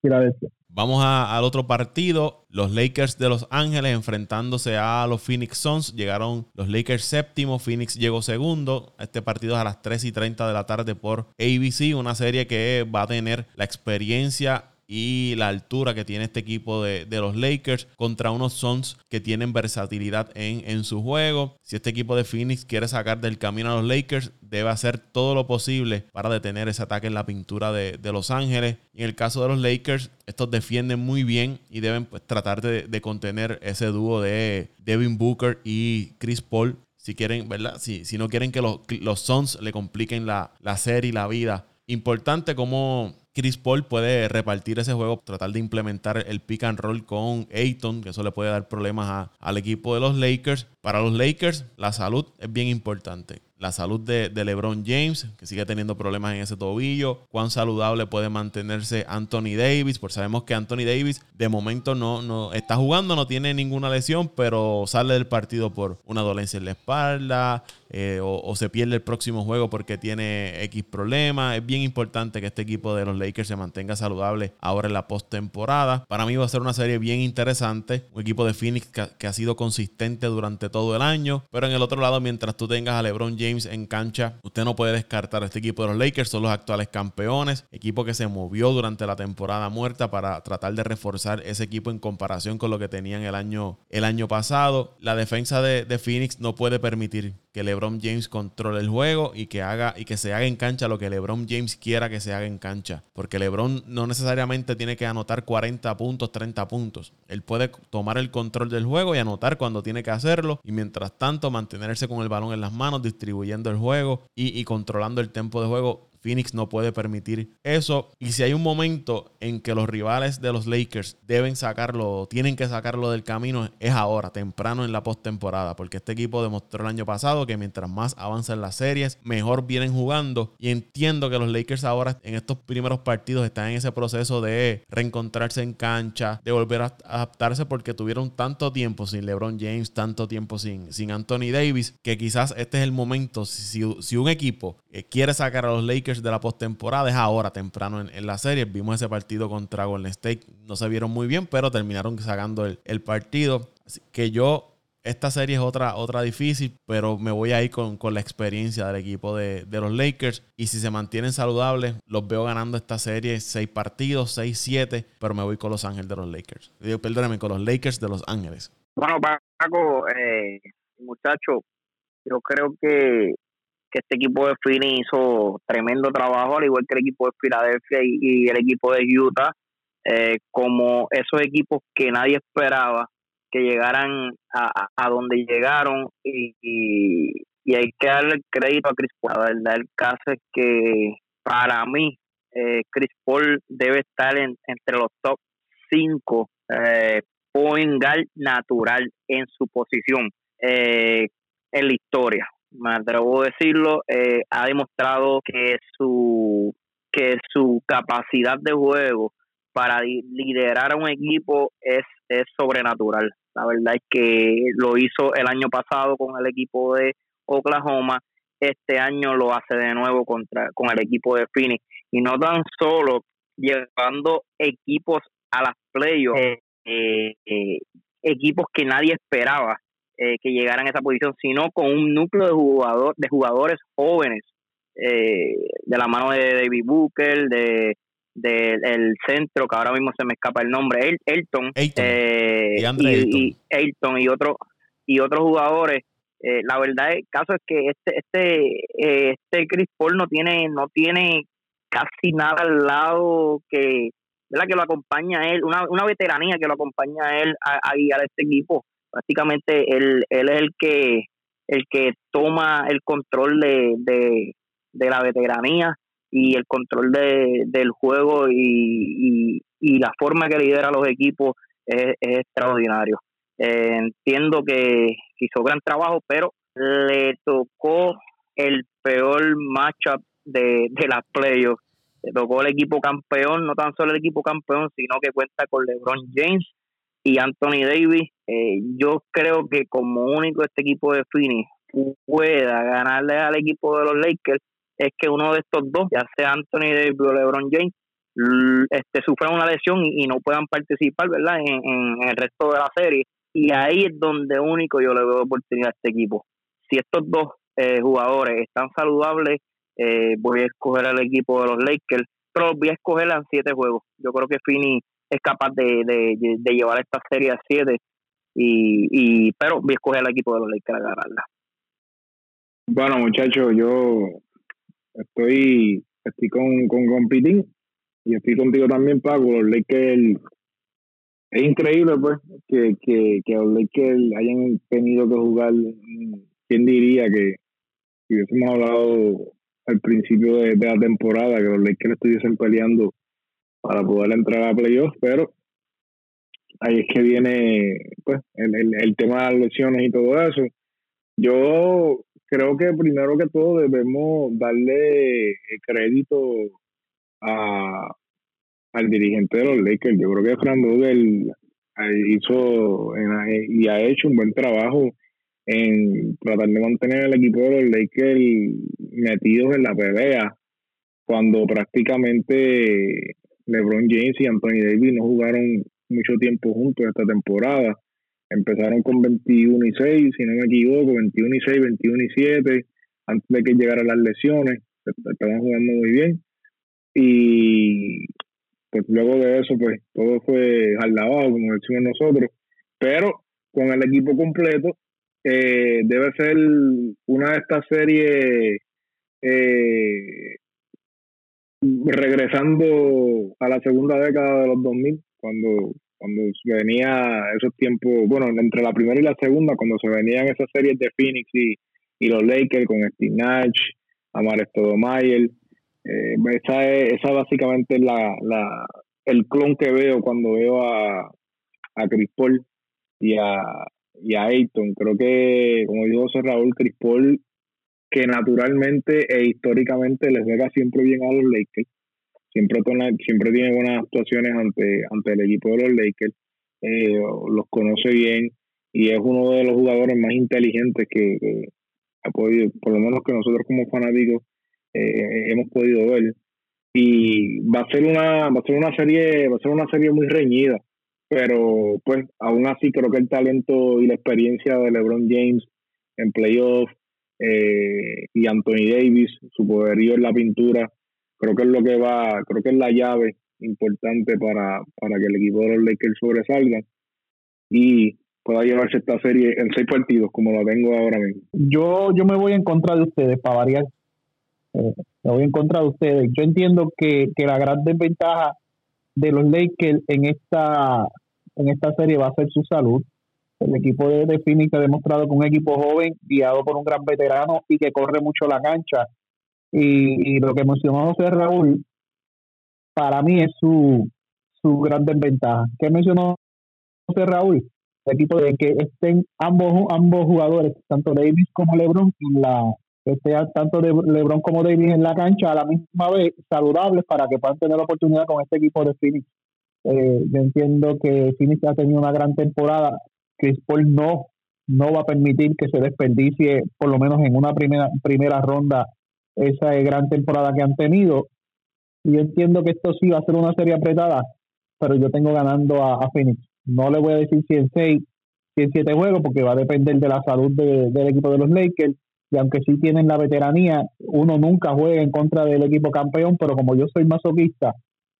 Filadelfia. Vamos al otro partido. Los Lakers de Los Ángeles enfrentándose a los Phoenix Suns. Llegaron los Lakers séptimo, Phoenix llegó segundo. Este partido es a las 3 y 30 de la tarde por ABC. Una serie que va a tener la experiencia y la altura que tiene este equipo de, los Lakers contra unos Suns que tienen versatilidad en, en, su juego. Si este equipo de Phoenix quiere sacar del camino a los Lakers, debe hacer todo lo posible para detener ese ataque en la pintura de, Los Ángeles. En el caso de los Lakers, estos defienden muy bien y deben pues, tratar de, contener ese dúo de Devin Booker y Chris Paul. Si quieren, ¿verdad? Si, si no quieren que los, los Suns le compliquen la, la serie y la vida. Importante como Chris Paul puede repartir ese juego, tratar de implementar el pick and roll con Ayton, que eso le puede dar problemas al equipo de los Lakers. Para los Lakers, la salud es bien importante la salud de, LeBron James, que sigue teniendo problemas en ese tobillo, cuán saludable puede mantenerse Anthony Davis, porque sabemos que Anthony Davis de momento no, no está jugando, no tiene ninguna lesión, pero sale del partido por una dolencia en la espalda, eh, o, se pierde el próximo juego porque tiene X problema. Es bien importante que este equipo de los Lakers se mantenga saludable ahora en la postemporada. Para mí va a ser una serie bien interesante. Un equipo de Phoenix que, ha sido consistente durante todo el año. Pero en el otro lado, mientras tú tengas a LeBron James en cancha, usted no puede descartar a este equipo de los Lakers. Son los actuales campeones. Equipo que se movió durante la temporada muerta para tratar de reforzar ese equipo en comparación con lo que tenían el año, el año pasado. La defensa de, de Phoenix no puede permitir que LeBron James controle el juego y que haga y que se haga en cancha lo que LeBron James quiera que se haga en cancha, porque LeBron no necesariamente tiene que anotar 40 puntos, 30 puntos. Él puede tomar el control del juego y anotar cuando tiene que hacerlo y mientras tanto mantenerse con el balón en las manos, distribuyendo el juego y, y controlando el tiempo de juego Phoenix no puede permitir eso. Y si hay un momento en que los rivales de los Lakers deben sacarlo, tienen que sacarlo del camino, es ahora, temprano en la postemporada. Porque este equipo demostró el año pasado que mientras más avanzan las series, mejor vienen jugando. Y entiendo que los Lakers ahora en estos primeros partidos están en ese proceso de reencontrarse en cancha, de volver a adaptarse porque tuvieron tanto tiempo sin LeBron James, tanto tiempo sin, sin Anthony Davis, que quizás este es el momento. Si, si un equipo eh, quiere sacar a los Lakers, de la postemporada es ahora, temprano en, la serie. Vimos ese partido contra Golden State, no se vieron muy bien, pero terminaron sacando el, partido. Así que yo, esta serie es otra, otra difícil, pero me voy a ir con, la experiencia del equipo de, los Lakers. Y si se mantienen saludables, los veo ganando esta serie seis partidos, 6-7, pero me voy con Los Ángeles de los Lakers. Perdóname, con los Lakers de Los Ángeles. Bueno, Paco, eh, muchacho, yo creo que que este equipo de Phoenix hizo tremendo trabajo, al igual que el equipo de Filadelfia y, el equipo de Utah, eh, como esos equipos que nadie esperaba que llegaran a, a donde llegaron y, y, hay que darle crédito a Chris Paul. La verdad, el caso es que para mí eh, Chris Paul debe estar entre los top 5 eh, point natural en su posición eh, en la historia me atrevo a decirlo, eh, ha demostrado que su, que su capacidad de juego para liderar a un equipo es, es sobrenatural. La verdad es que lo hizo el año pasado con el equipo de Oklahoma, este año lo hace de nuevo contra, con el equipo de Phoenix. Y no tan solo llevando equipos a las playoffs, eh, eh, equipos que nadie esperaba eh, que llegaran a esa posición, sino con un núcleo de, jugador, de jugadores jóvenes, eh, de la mano de David Booker, de del centro, que ahora mismo se me escapa el nombre, El, Elton, eh, y, Elton. y, otros y otros jugadores. la verdad, el caso es que este este este Chris Paul no tiene no tiene casi nada al lado que ¿verdad? que lo acompaña a él, una, una veteranía que lo acompaña a él a, guiar a este equipo. Prácticamente él, él es el que el que toma el control de, de, la veteranía y el control de, del juego y, y, la forma que lidera los equipos es, extraordinario. Eh, entiendo que hizo gran trabajo, pero le tocó el peor matchup de, de las playoffs. Le tocó el equipo campeón, no tan solo el equipo campeón, sino que cuenta con LeBron James y Anthony Davis. Eh, yo creo que como único este equipo de Phoenix pueda ganarle al equipo de los Lakers es que uno de estos dos, ya sea Anthony Davis o LeBron James, este, sufran una lesión y, no puedan participar ¿verdad? En, el resto de la serie. Y ahí es donde único yo le veo oportunidad a este equipo. Si estos dos eh, jugadores están saludables, eh, voy a escoger al equipo de los Lakers, pero voy a escoger en siete juegos. Yo creo que Fini es capaz de, de, llevar esta serie a siete, y, y, pero voy a escoger al equipo de los Lakers a ganarla. Bueno, muchachos, yo estoy, estoy con, con Compitín y estoy contigo también, Paco. Los Lakers es increíble, pues, que, que, que los Lakers hayan tenido que jugar. ¿Quién diría que si hubiésemos hablado al principio de, la temporada que los Lakers estuviesen peleando para poder entrar a playoffs? Pero ahí es que viene pues el, el, el tema de las lesiones y todo eso. Yo creo que primero que todo debemos darle crédito a, al dirigente de los Lakers. Yo creo que Fran Vogel hizo y ha hecho un buen trabajo en tratar de mantener el equipo de los Lakers metidos en la pelea cuando prácticamente LeBron James y Anthony Davis no jugaron mucho tiempo juntos esta temporada Empezaron con 21 y 6, si no me equivoco, 21 y 6, 21 y 7, antes de que llegaran las lesiones. Estaban jugando muy bien. Y pues luego de eso, pues todo fue al lavado, como decimos nosotros. Pero con el equipo completo, eh, debe ser una de estas series eh, regresando a la segunda década de los 2000, cuando cuando venía esos tiempos, bueno, entre la primera y la segunda, cuando se venían esas series de Phoenix y, y los Lakers con Steve Nash, Amar Stoudemire, eh, esa, es, esa básicamente es la, la, el clon que veo cuando veo a, a Chris Paul y a, y a Ayton. Creo que, como dijo José Raúl, Chris Paul, que naturalmente e históricamente les juega siempre bien a los Lakers, siempre, tiene buenas actuaciones ante, ante el equipo de los Lakers, eh, los conoce bien y es uno de los jugadores más inteligentes que, ha podido, por lo menos que nosotros como fanáticos eh, hemos podido ver. Y va a ser una, va a ser una serie, va a ser una serie muy reñida, pero pues aún así creo que el talento y la experiencia de LeBron James en playoffs eh, y Anthony Davis, su poderío en la pintura, creo que es lo que va, creo que es la llave importante para, para que el equipo de los Lakers sobresalga y pueda llevarse esta serie en seis partidos como la tengo ahora mismo. Yo, yo me voy en contra de ustedes para variar. Eh, me voy en contra de ustedes. Yo entiendo que, que la gran desventaja de los Lakers en esta, en esta serie va a ser su salud. El equipo de, de Phoenix ha demostrado que un equipo joven, guiado por un gran veterano y que corre mucho la cancha, y, lo que mencionó José Raúl, para mí es su, su gran desventaja. ¿Qué mencionó José Raúl? El equipo de que estén ambos ambos jugadores, tanto Davis como LeBron, en la este, tanto de LeBron como Davis en la cancha a la misma vez saludables para que puedan tener la oportunidad con este equipo de Phoenix. Eh, yo entiendo que Phoenix ha tenido una gran temporada. Chris Paul no, no va a permitir que se desperdicie, por lo menos en una primera, primera ronda, esa gran temporada que han tenido. Y yo entiendo que esto sí va a ser una serie apretada, pero yo tengo ganando a, Phoenix. No le voy a decir si en 6, si en 7 juegos, porque va a depender de la salud del equipo de los Lakers. Y aunque sí tienen la veteranía, uno nunca juega en contra del equipo campeón, pero como yo soy masoquista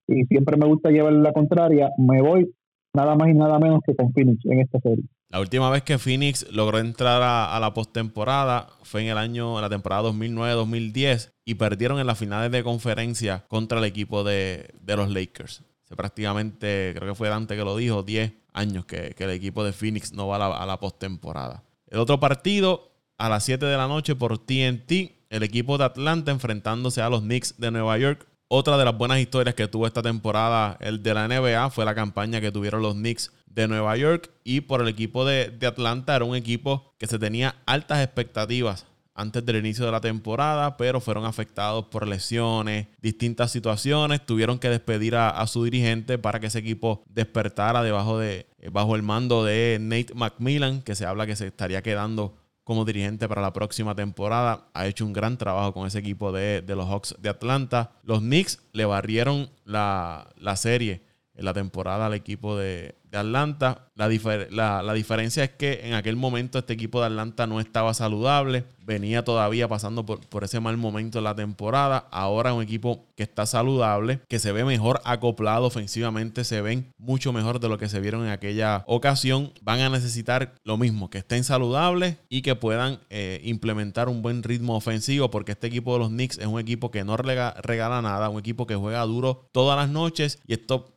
y siempre me gusta llevar la contraria, me voy nada más y nada menos que con Phoenix en esta serie. La última vez que Phoenix logró entrar a, la postemporada fue en el año, la temporada 2009-2010 y perdieron en las finales de conferencia contra el equipo de, los Lakers. Prácticamente, creo que fue Dante que lo dijo, 10 años que, el equipo de Phoenix no va a la, a la postemporada. El otro partido, a las 7 de la noche por TNT, el equipo de Atlanta enfrentándose a los Knicks de Nueva York. Otra de las buenas historias que tuvo esta temporada el de la NBA fue la campaña que tuvieron los Knicks de Nueva York y por el equipo de, Atlanta. Era un equipo que se tenía altas expectativas antes del inicio de la temporada, pero fueron afectados por lesiones, distintas situaciones, tuvieron que despedir a, su dirigente para que ese equipo despertara debajo de, eh, bajo el mando de Nate McMillan, que se habla que se estaría quedando como dirigente para la próxima temporada. Ha hecho un gran trabajo con ese equipo de, los Hawks de Atlanta. Los Knicks le barrieron la, la serie en la temporada al equipo de, Atlanta. La, la, diferencia es que en aquel momento este equipo de Atlanta no estaba saludable, venía todavía pasando por, por ese mal momento de la temporada. Ahora un equipo que está saludable, que se ve mejor acoplado ofensivamente, se ven mucho mejor de lo que se vieron en aquella ocasión. Van a necesitar lo mismo, que estén saludables y que puedan eh, implementar un buen ritmo ofensivo, porque este equipo de los Knicks es un equipo que no regala, regala nada, un equipo que juega duro todas las noches y esto es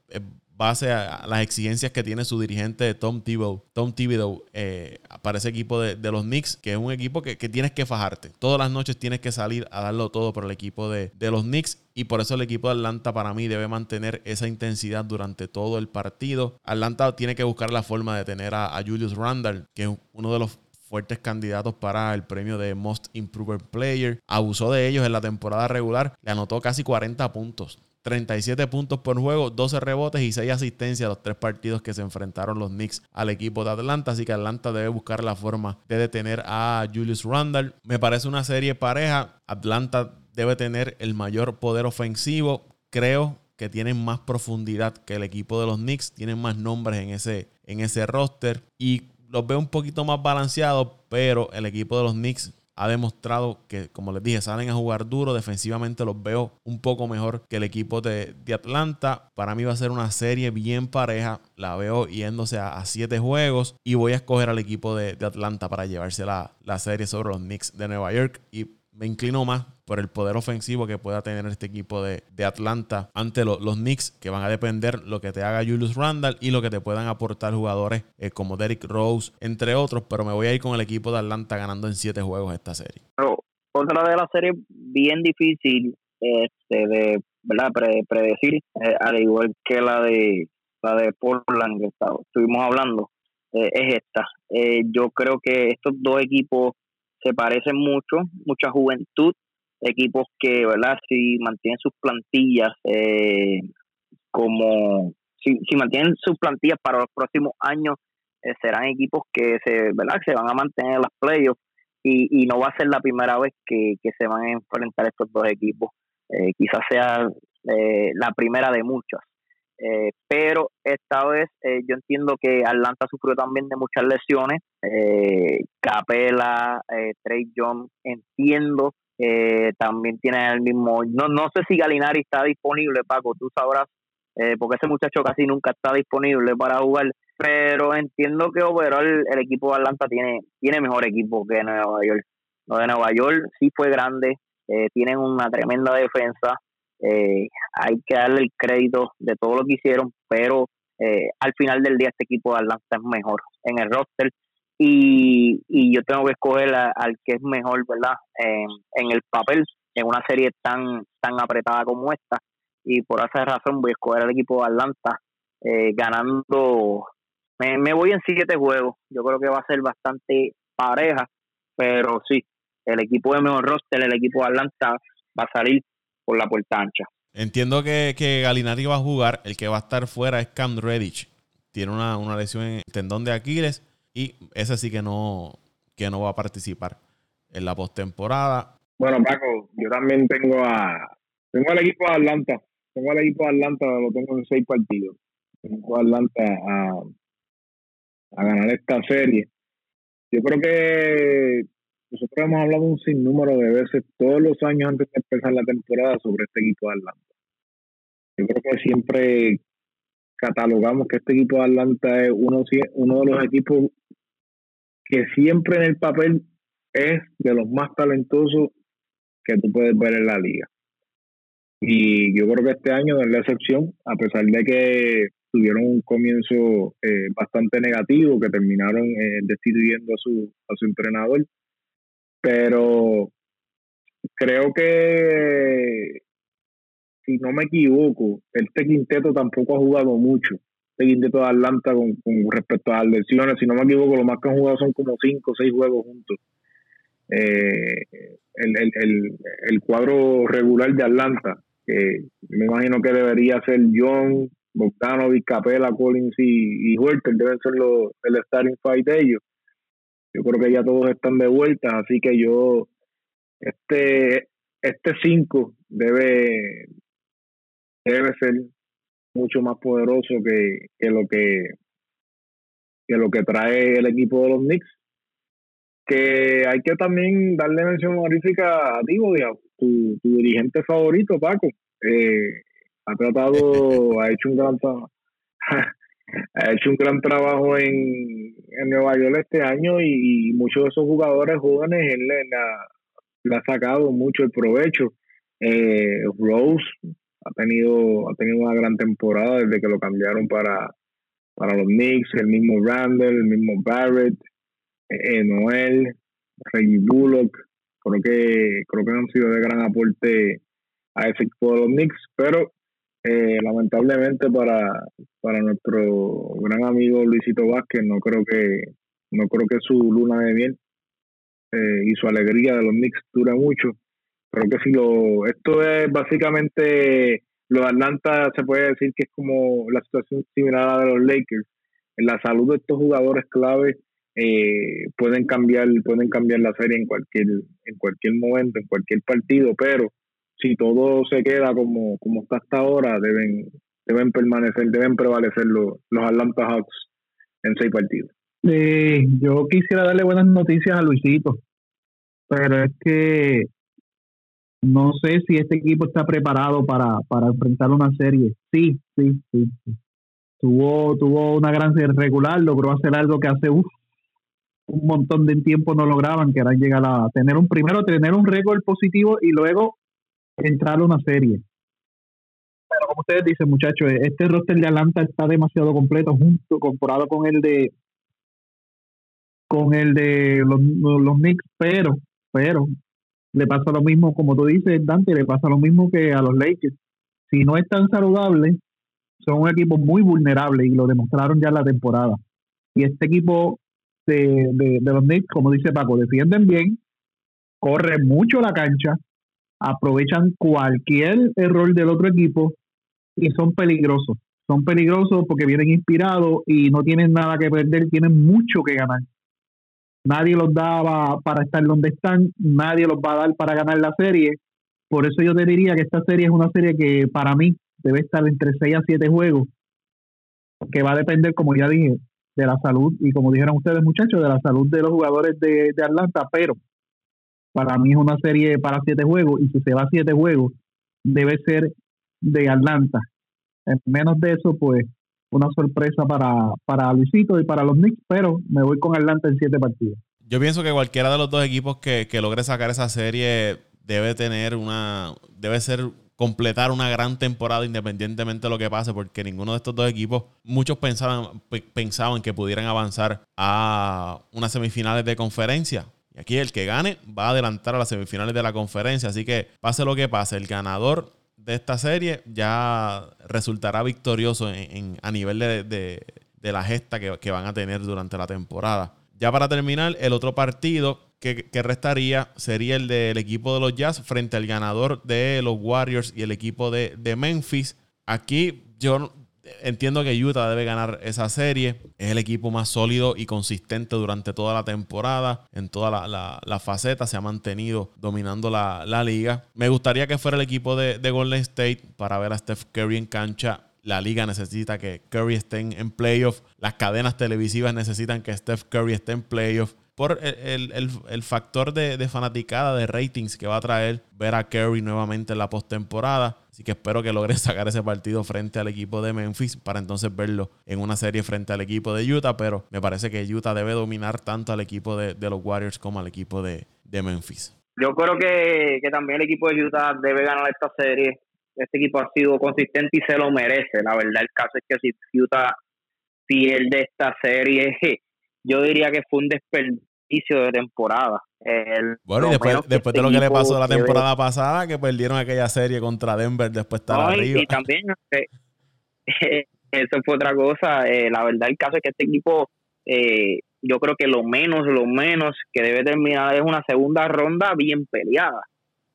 base a, las exigencias que tiene su dirigente Tom Thibodeau, Tom Thibodeau eh, para ese equipo de, los Knicks, que es un equipo que, tienes que fajarte. Todas las noches tienes que salir a darlo todo por el equipo de, los Knicks y por eso el equipo de Atlanta para mí debe mantener esa intensidad durante todo el partido. Atlanta tiene que buscar la forma de tener a, a Julius Randall, que es uno de los fuertes candidatos para el premio de Most Improved Player. Abusó de ellos en la temporada regular, le anotó casi 40 puntos. 37 puntos por juego, 12 rebotes y 6 asistencias a los tres partidos que se enfrentaron los Knicks al equipo de Atlanta. Así que Atlanta debe buscar la forma de detener a Julius Randall. Me parece una serie pareja. Atlanta debe tener el mayor poder ofensivo. Creo que tienen más profundidad que el equipo de los Knicks. Tienen más nombres en ese, en ese roster. Y los veo un poquito más balanceados, pero el equipo de los Knicks ha demostrado que, como les dije, salen a jugar duro. Defensivamente los veo un poco mejor que el equipo de, Atlanta. Para mí va a ser una serie bien pareja. La veo yéndose a, siete juegos. Y voy a escoger al equipo de, Atlanta para llevarse la, la serie sobre los Knicks de Nueva York. Y me inclino más por el poder ofensivo que pueda tener este equipo de, Atlanta ante los Knicks, que van a depender lo que te haga Julius Randall y lo que te puedan aportar jugadores eh, como Derrick Rose, entre otros. Pero me voy a ir con el equipo de Atlanta ganando en siete juegos esta serie. otra de la serie bien difícil este, de ¿verdad? predecir, eh, al igual que la de la de Portland que estuvimos hablando, eh, es esta. yo creo que estos dos equipos se parecen mucho, mucha juventud, equipos que, ¿verdad? Si mantienen sus plantillas eh, como, si, si mantienen sus plantillas para los próximos años, eh, serán equipos que se, ¿verdad? se van a mantener en las playoffs y, y no va a ser la primera vez que, se van a enfrentar estos dos equipos. Eh, quizás sea la primera de muchas. Pero esta vez yo entiendo que Atlanta sufrió también de muchas lesiones. Capela, Trey John, entiendo eh, también tiene el mismo, no, no sé si Galinari está disponible, Paco, tú sabrás, eh, porque ese muchacho casi nunca está disponible para jugar, pero entiendo que overall el equipo de Atlanta tiene, tiene mejor equipo que Nueva York. Lo de Nueva York sí fue grande, eh, tienen una tremenda defensa, hay que darle el crédito de todo lo que hicieron, pero al final del día este equipo de Atlanta es mejor en el roster y, y yo tengo que escoger al que es mejor, ¿verdad? en el papel, en una serie tan, tan apretada como esta. Y por esa razón voy a escoger al equipo de Atlanta eh, ganando. Me, me voy en siete juegos. Yo creo que va a ser bastante pareja, pero sí, el equipo de mejor roster, el equipo de Atlanta, va a salir por la puerta ancha. Entiendo que, que Galinari va a jugar. El que va a estar fuera es Cam Redditch. Tiene una, una lesión en el tendón de Aquiles y ese sí que no, que no va a participar en la postemporada. Bueno, Paco, yo también tengo a tengo al equipo de Atlanta. Tengo al equipo de Atlanta, lo tengo en seis partidos. Tengo a Atlanta a, a ganar esta serie. Yo creo que nosotros hemos hablado un sinnúmero de veces todos los años antes de empezar la temporada sobre este equipo de Atlanta. Yo creo que siempre catalogamos que este equipo de Atlanta es uno, de los equipos que siempre en el papel es de los más talentosos que tú puedes ver en la liga. Y yo creo que este año no es la excepción, a pesar de que tuvieron un comienzo eh, bastante negativo, que terminaron eh, destituyendo a su, a su entrenador. Pero creo que, si no me equivoco, este quinteto tampoco ha jugado mucho. Este quinteto de Atlanta con, respecto a las lesiones, si no me equivoco, lo más que han jugado son como cinco o seis juegos juntos. Eh, el, el, el, el, cuadro regular de Atlanta, que me imagino que debería ser John, Bogdanovic, Capela, Collins y, y deben ser los, el starting fight de ellos. Yo creo que ya todos están de vuelta, así que yo, este este 5 debe, debe ser mucho más poderoso que, que lo que que lo que trae el equipo de los Knicks que hay que también darle mención honorífica a ti, tu, tu dirigente favorito, Paco. Eh, ha tratado, ha hecho un gran ha hecho un gran trabajo en, en Nueva York este año y, muchos de esos jugadores jóvenes él le, ha sacado mucho el provecho. Eh, Rose ha tenido ha tenido una gran temporada desde que lo cambiaron para, para los Knicks, el mismo Randall, el mismo Barrett, eh, Noel, Reggie Bullock, creo que creo que han sido de gran aporte a ese equipo de los Knicks, pero eh, lamentablemente para, para nuestro gran amigo Luisito Vázquez no creo que no creo que su luna de miel eh, y su alegría de los Knicks dure mucho. Creo que si lo esto es básicamente los Atlanta se puede decir que es como la situación similar a la de los Lakers. La salud de estos jugadores clave eh, pueden cambiar pueden cambiar la serie en cualquier en cualquier momento en cualquier partido pero si todo se queda como, como está hasta ahora, deben, deben permanecer, deben prevalecer los, los Atlanta Hawks en seis partidos. Eh, yo quisiera darle buenas noticias a Luisito, pero es que no sé si este equipo está preparado para, para enfrentar una serie. Sí, sí, sí. Tuvo, tuvo una gran serie regular, logró hacer algo que hace un montón de tiempo no lograban, que era llegar a tener un primero, tener un récord positivo y luego entrar a una serie. Pero como ustedes dicen, muchachos, este roster de Atlanta está demasiado completo, junto, comparado con el de con el de los, los Knicks, pero, pero, le pasa lo mismo, como tú dices, Dante, le pasa lo mismo que a los Lakers. Si no están saludables, son un equipo muy vulnerable y lo demostraron ya en la temporada. Y este equipo de, de, de los Knicks, como dice Paco, defienden bien, corren mucho la cancha, aprovechan cualquier error del otro equipo y son peligrosos. Son peligrosos porque vienen inspirados y no tienen nada que perder, tienen mucho que ganar. Nadie los daba para estar donde están, nadie los va a dar para ganar la serie. Por eso yo te diría que esta serie es una serie que para mí debe estar entre 6 a 7 juegos, que va a depender, como ya dije, de la salud y como dijeron ustedes muchachos, de la salud de los jugadores de, de Atlanta, pero para mí es una serie para siete juegos y si se va a siete juegos debe ser de Atlanta. En menos de eso, pues una sorpresa para, para Luisito y para los Knicks, pero me voy con Atlanta en siete partidos. Yo pienso que cualquiera de los dos equipos que, que logre sacar esa serie debe tener una, debe ser completar una gran temporada independientemente de lo que pase, porque ninguno de estos dos equipos, muchos pensaban, pensaban que pudieran avanzar a unas semifinales de conferencia. Aquí el que gane va a adelantar a las semifinales de la conferencia. Así que pase lo que pase, el ganador de esta serie ya resultará victorioso en, a nivel de, la gesta que, van a tener durante la temporada. Ya para terminar, el otro partido que, restaría sería el del equipo de los Jazz frente al ganador de los Warriors y el equipo de, de Memphis. Aquí yo entiendo que Utah debe ganar esa serie. Es el equipo más sólido y consistente durante toda la temporada. En toda la, la, faceta se ha mantenido dominando la, liga. Me gustaría que fuera el equipo de, Golden State para ver a Steph Curry en cancha. La liga necesita que Curry esté en playoff. Las cadenas televisivas necesitan que Steph Curry esté en playoff por el, factor de, fanaticada, de ratings que va a traer ver a Curry nuevamente en la postemporada. Así que espero que logre sacar ese partido frente al equipo de Memphis para entonces verlo en una serie frente al equipo de Utah. Pero me parece que Utah debe dominar tanto al equipo de, los Warriors como al equipo de, Memphis. Yo creo que, también el equipo de Utah debe ganar esta serie. este equipo ha sido consistente y se lo merece. La verdad, el caso es que si Utah pierde esta serie, yo diría que fue un desperdicio de temporada. bueno, y después, después de este lo que le pasó la temporada pasada, que perdieron aquella serie contra Denver, después estar arriba. Y también, eh, eso fue otra cosa. Eh, la verdad, el caso es que este equipo, eh, yo creo que lo menos, lo menos que debe terminar es una segunda ronda bien peleada.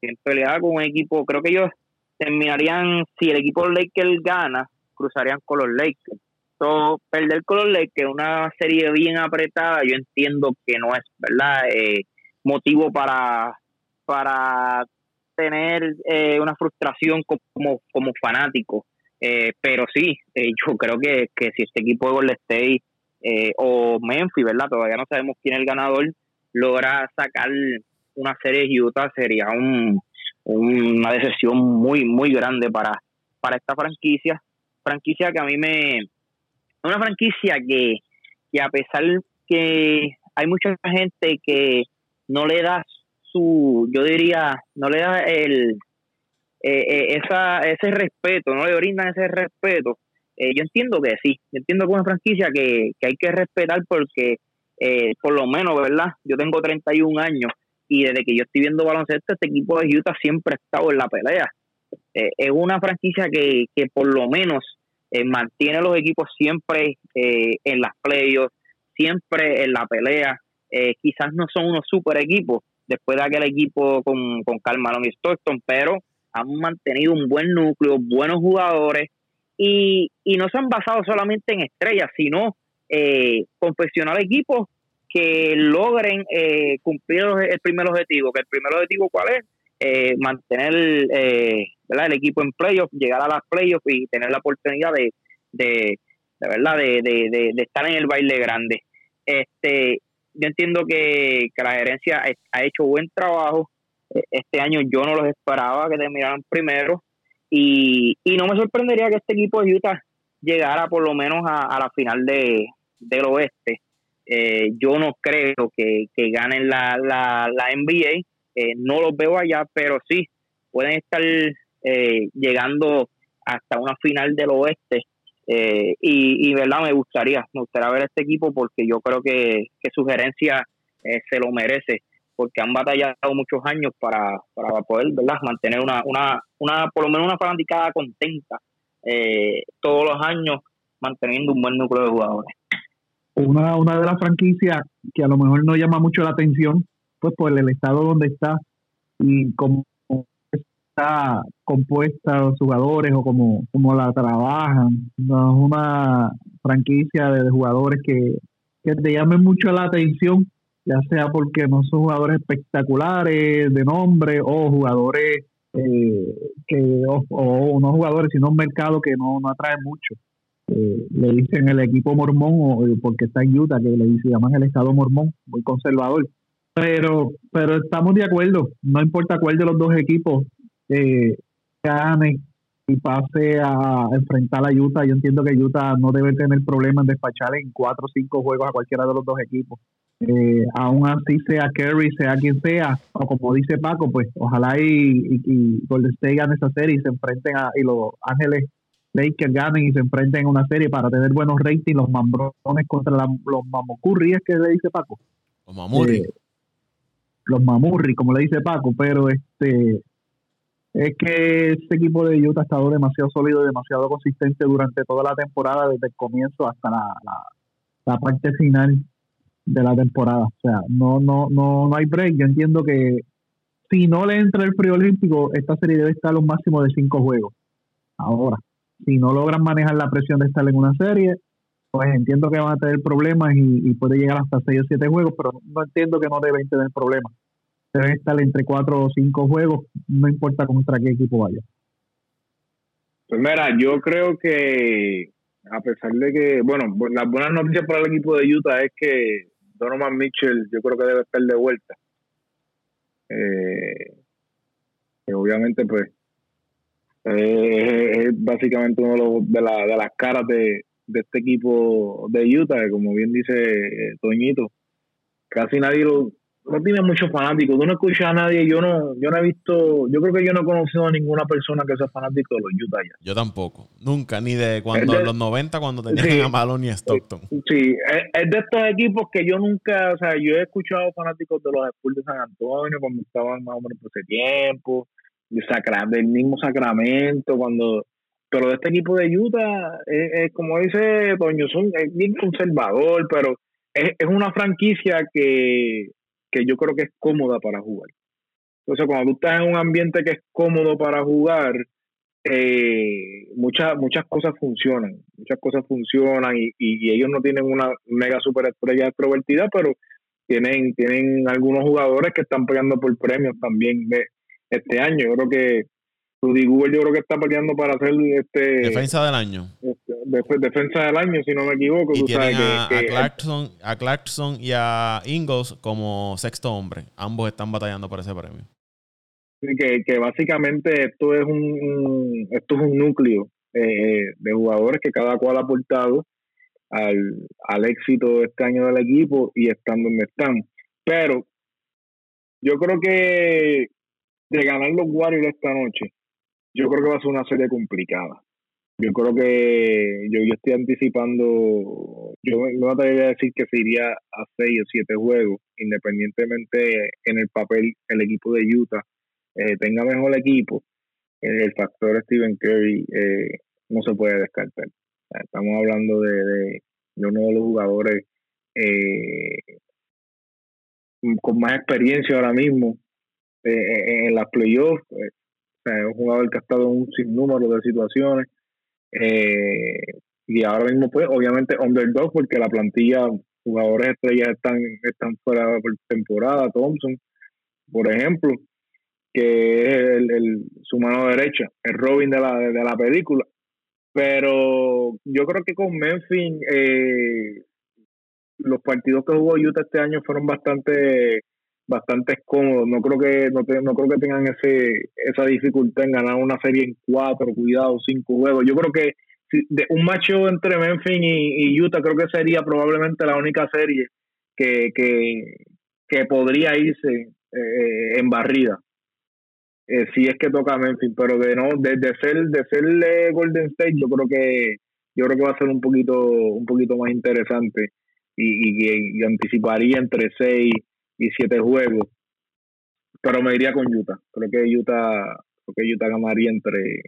Bien peleada con un equipo, creo que ellos terminarían, si el equipo Lakers gana, cruzarían con los Lakers. So, perder con los Lakers, una serie bien apretada, yo entiendo que no es, ¿verdad? Eh, motivo para, para tener eh, una frustración como, como fanático. Eh, pero sí, yo creo que, que si este equipo de Golden State o Memphis, ¿verdad? Todavía no sabemos quién es el ganador, logra sacar una serie de Utah, sería un, una decepción muy, muy grande para, para esta franquicia. Franquicia que a mí me. Una franquicia que, que a pesar que hay mucha gente que no le da su, yo diría, no le da el, eh, eh, esa, ese respeto, no le brindan ese respeto. Eh, yo entiendo que sí, yo entiendo que es una franquicia que, que hay que respetar porque, por lo menos, ¿verdad? Yo tengo 31 años y desde que yo estoy viendo baloncesto, este equipo de Utah siempre ha estado en la pelea. Eh, es una franquicia que, que por lo menos eh, mantiene los equipos siempre eh, en las playoffs, siempre en la pelea. quizás no son unos super equipos después de aquel equipo con, con Carl y Stockton, pero han mantenido un buen núcleo, buenos jugadores y, y no se han basado solamente en estrellas, sino eh, confeccionar equipos que logren eh, cumplir el primer objetivo. Que el primer objetivo, ¿cuál es? Eh, mantener eh, el equipo en playoffs, llegar a las playoffs y tener la oportunidad de, de, verdad de, de, de, estar en el baile grande. Este, yo entiendo que, que la gerencia ha hecho buen trabajo. Este año yo no los esperaba que terminaran primero y, y no me sorprendería que este equipo de Utah llegara por lo menos a, la final de, del oeste eh, yo no creo que, ganen la, la, la NBA, eh, no los veo allá, pero sí pueden estar eh, llegando hasta una final del oeste. y, y, verdad, me gustaría, me gustaría ver este equipo porque yo creo que, que su gerencia se lo merece, porque han batallado muchos años para, para poder ¿verdad? mantener una, una, una, por lo menos una fanaticada contenta todos los años, manteniendo un buen núcleo de jugadores una, una de las franquicias que a lo mejor no llama mucho la atención, pues por el estado donde está y cómo está compuesta los jugadores o cómo, cómo la trabajan. No es una franquicia de, jugadores que, que te llamen mucho la atención, ya sea porque no son jugadores espectaculares de nombre o jugadores eh, que o, o, no jugadores, sino un mercado que no, no atrae mucho. Eh, le dicen el equipo mormón o porque está en Utah que le dicen, llaman el estado mormón muy conservador pero pero estamos de acuerdo no importa cuál de los dos equipos eh, gane y pase a enfrentar a Utah yo entiendo que Utah no debe tener problemas en despachar en cuatro o cinco juegos a cualquiera de los dos equipos eh, aún así sea Kerry sea quien sea o como dice Paco pues ojalá y, y, Golden State gane esa serie y se enfrenten a y los Ángeles Lakers ganen y se enfrenten en una serie para tener buenos ratings, los mambrones contra los mamocurri, es que le dice Paco. Los mamurri. Eh, los mamurri, como le dice Paco, pero este es que este equipo de Utah ha estado demasiado sólido y demasiado consistente durante toda la temporada, desde el comienzo hasta la, parte final de la temporada. O sea, no, no, no, no hay break. Yo entiendo que si no le entra el preolímpico, esta serie debe estar a un máximo de cinco juegos. Ahora, si no logran manejar la presión de estar en una serie, pues entiendo que van a tener problemas y, puede llegar hasta 6 o 7 juegos, pero no entiendo que no deben tener problemas. Deben estar entre 4 o 5 juegos, no importa contra qué equipo vaya. Pues mira, yo creo que a pesar de que, bueno, las buenas noticias para el equipo de Utah es que Donovan Mitchell yo creo que debe estar de vuelta. Eh, obviamente pues es básicamente uno de, de, las caras de, este equipo de Utah, que como bien dice Toñito, casi nadie lo, no tiene muchos fanáticos. Tú no escuchas a nadie. Yo no, yo no he visto, yo creo que yo no he conocido a ninguna persona que sea fanático de los Utah Jazz. Yo tampoco. Nunca, ni de cuando los 90, cuando tenían a Malone y Stockton. Sí, es, de estos equipos que yo nunca, o sea, yo he escuchado fanáticos de los Spurs de San Antonio cuando estaban más o menos por ese tiempo, de Sacra, del mismo Sacramento, cuando pero de este equipo de Utah, es, como dice Toño, son, es bien conservador, pero es, es una franquicia que, que yo creo que es cómoda para jugar. Entonces, cuando tú estás en un ambiente que es cómodo para jugar, eh, muchas muchas cosas funcionan, muchas cosas funcionan y, y, ellos no tienen una mega super estrella extrovertida, pero tienen tienen algunos jugadores que están peleando por premios también de este año. Yo creo que Rudy Google yo creo que está peleando para hacer este defensa del año. Este, defensa del año, si no me equivoco. Y tienen a, Clarkson, a Clarkson y a Ingles como sexto hombre. Ambos están batallando por ese premio. Que, que básicamente esto es un, esto es un núcleo eh, de jugadores que cada cual ha aportado al, al éxito de este año del equipo y están donde están. Pero yo creo que de ganar los Warriors esta noche, yo creo que va a ser una serie complicada. Yo creo que yo, yo estoy anticipando, yo no me atrevería a decir que se iría a seis o siete juegos, independientemente en el papel el equipo de Utah eh, tenga mejor equipo, el factor Stephen Curry eh, no se puede descartar. Estamos hablando de, uno de los jugadores eh, con más experiencia ahora mismo en las playoffs. Es un jugador que ha estado en un sinnúmero de situaciones. y ahora mismo, pues, obviamente, underdog, porque la plantilla, jugadores estrellas están, están fuera por temporada. Thompson, por ejemplo, que es el, su mano derecha, el Robin de la, de la película. Pero yo creo que con Memphis eh, los partidos que jugó Utah este año fueron bastante bastante cómodos. No creo que no, no creo que tengan ese esa dificultad en ganar una serie en cuatro, cuidado, cinco juegos. Yo creo que de un macho entre Memphis y, Utah creo que sería probablemente la única serie que, que, podría irse eh, en barrida eh, si es que toca Memphis, pero de no, de, ser, de ser Golden State, yo creo que yo creo que va a ser un poquito, un poquito más interesante y, y, anticiparía entre 6 y 7 juegos. Pero me iría con Utah. Creo que Utah, creo que Utah ganaría entre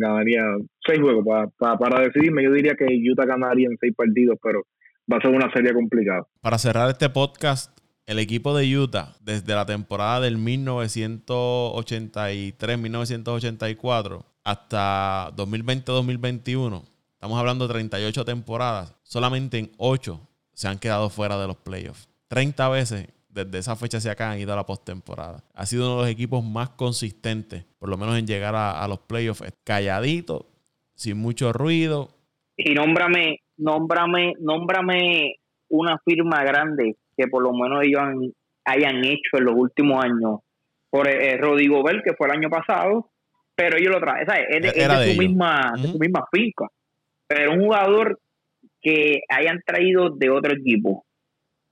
ganaría 6 juegos para, para decidirme. Yo diría que Utah ganaría en 6 partidos, pero va a ser una serie complicada. Para cerrar este podcast, el equipo de Utah, desde la temporada del 1983-1984 hasta 2020-2021, estamos hablando de 38 temporadas, solamente en 8 se han quedado fuera de los playoffs. 30 veces desde esa fecha hacia acá han ido a la postemporada. Ha sido uno de los equipos más consistentes, por lo menos en llegar a, los playoffs, calladito, sin mucho ruido. Y nómbrame, nómbrame, nómbrame una firma grande que por lo menos ellos hayan hecho en los últimos años. Por eh, Rodrigo Bell, que fue el año pasado, pero ellos lo traen, Es de, su misma, su misma finca. Pero un jugador que hayan traído de otro equipo.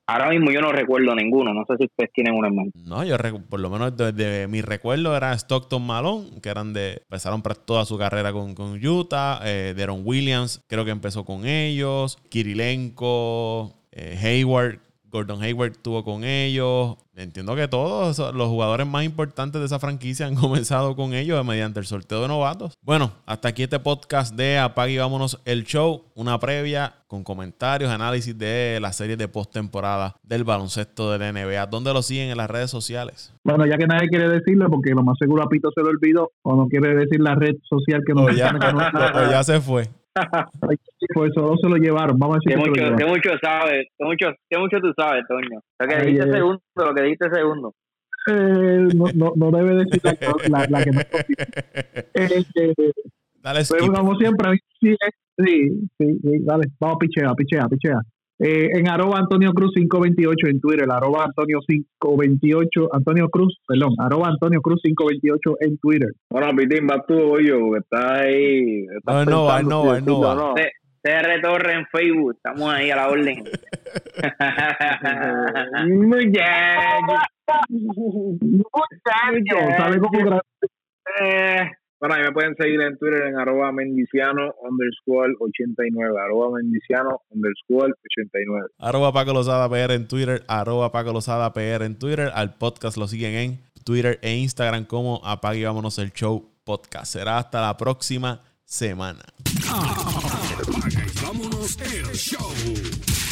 Ahora mismo yo no recuerdo ninguno, no sé si ustedes tienen uno en mente. No, yo por lo menos desde mi recuerdo era Stockton Malone, que eran de, empezaron toda su carrera con, con Utah, eh, Deron Williams, creo que empezó con ellos, Kirilenko, eh, Hayward, Gordon Hayward estuvo con ellos. Entiendo que todos los jugadores más importantes de esa franquicia han comenzado con ellos mediante el sorteo de novatos. Bueno, hasta aquí este podcast de Apague y Vámonos el Show. Una previa con comentarios, análisis de la serie de postemporada del baloncesto de la NBA. ¿Dónde lo siguen en las redes sociales? Bueno, ya que nadie quiere decirlo, porque lo más seguro a Pito se lo olvidó, o no quiere decir la red social que nos ya, o ya se fue pues eso se lo llevaron. Vamos a decir que, mucho, que mucho sabes, que mucho, que mucho tú sabes, Toño. Lo que dijiste segundo, lo que dijiste segundo. Eh, no, no, no, debe decir la, la, que no eh, Dale, pues, como siempre, sí, sí, sí, dale, vamos, pichea, pichea, pichea. Eh, en arroba Antonio Cruz 528 en Twitter, arroba Antonio 528, Antonio Cruz, perdón, arroba Antonio Cruz 528 en Twitter. Bueno, Pitín, va tú o yo, que está ahí. no, no, no, no, no. CR Torre en Facebook, estamos ahí a la orden. eh, bueno, ahí me pueden seguir en Twitter en arroba mendiciano underscore 89, arroba mendiciano underscore 89. Arroba Paco Lozada PR en Twitter, arroba Paco Lozada PR en Twitter. Al podcast lo siguen en Twitter e Instagram como Apague Vámonos el Show Podcast. Será hasta la próxima semana. vámonos el show.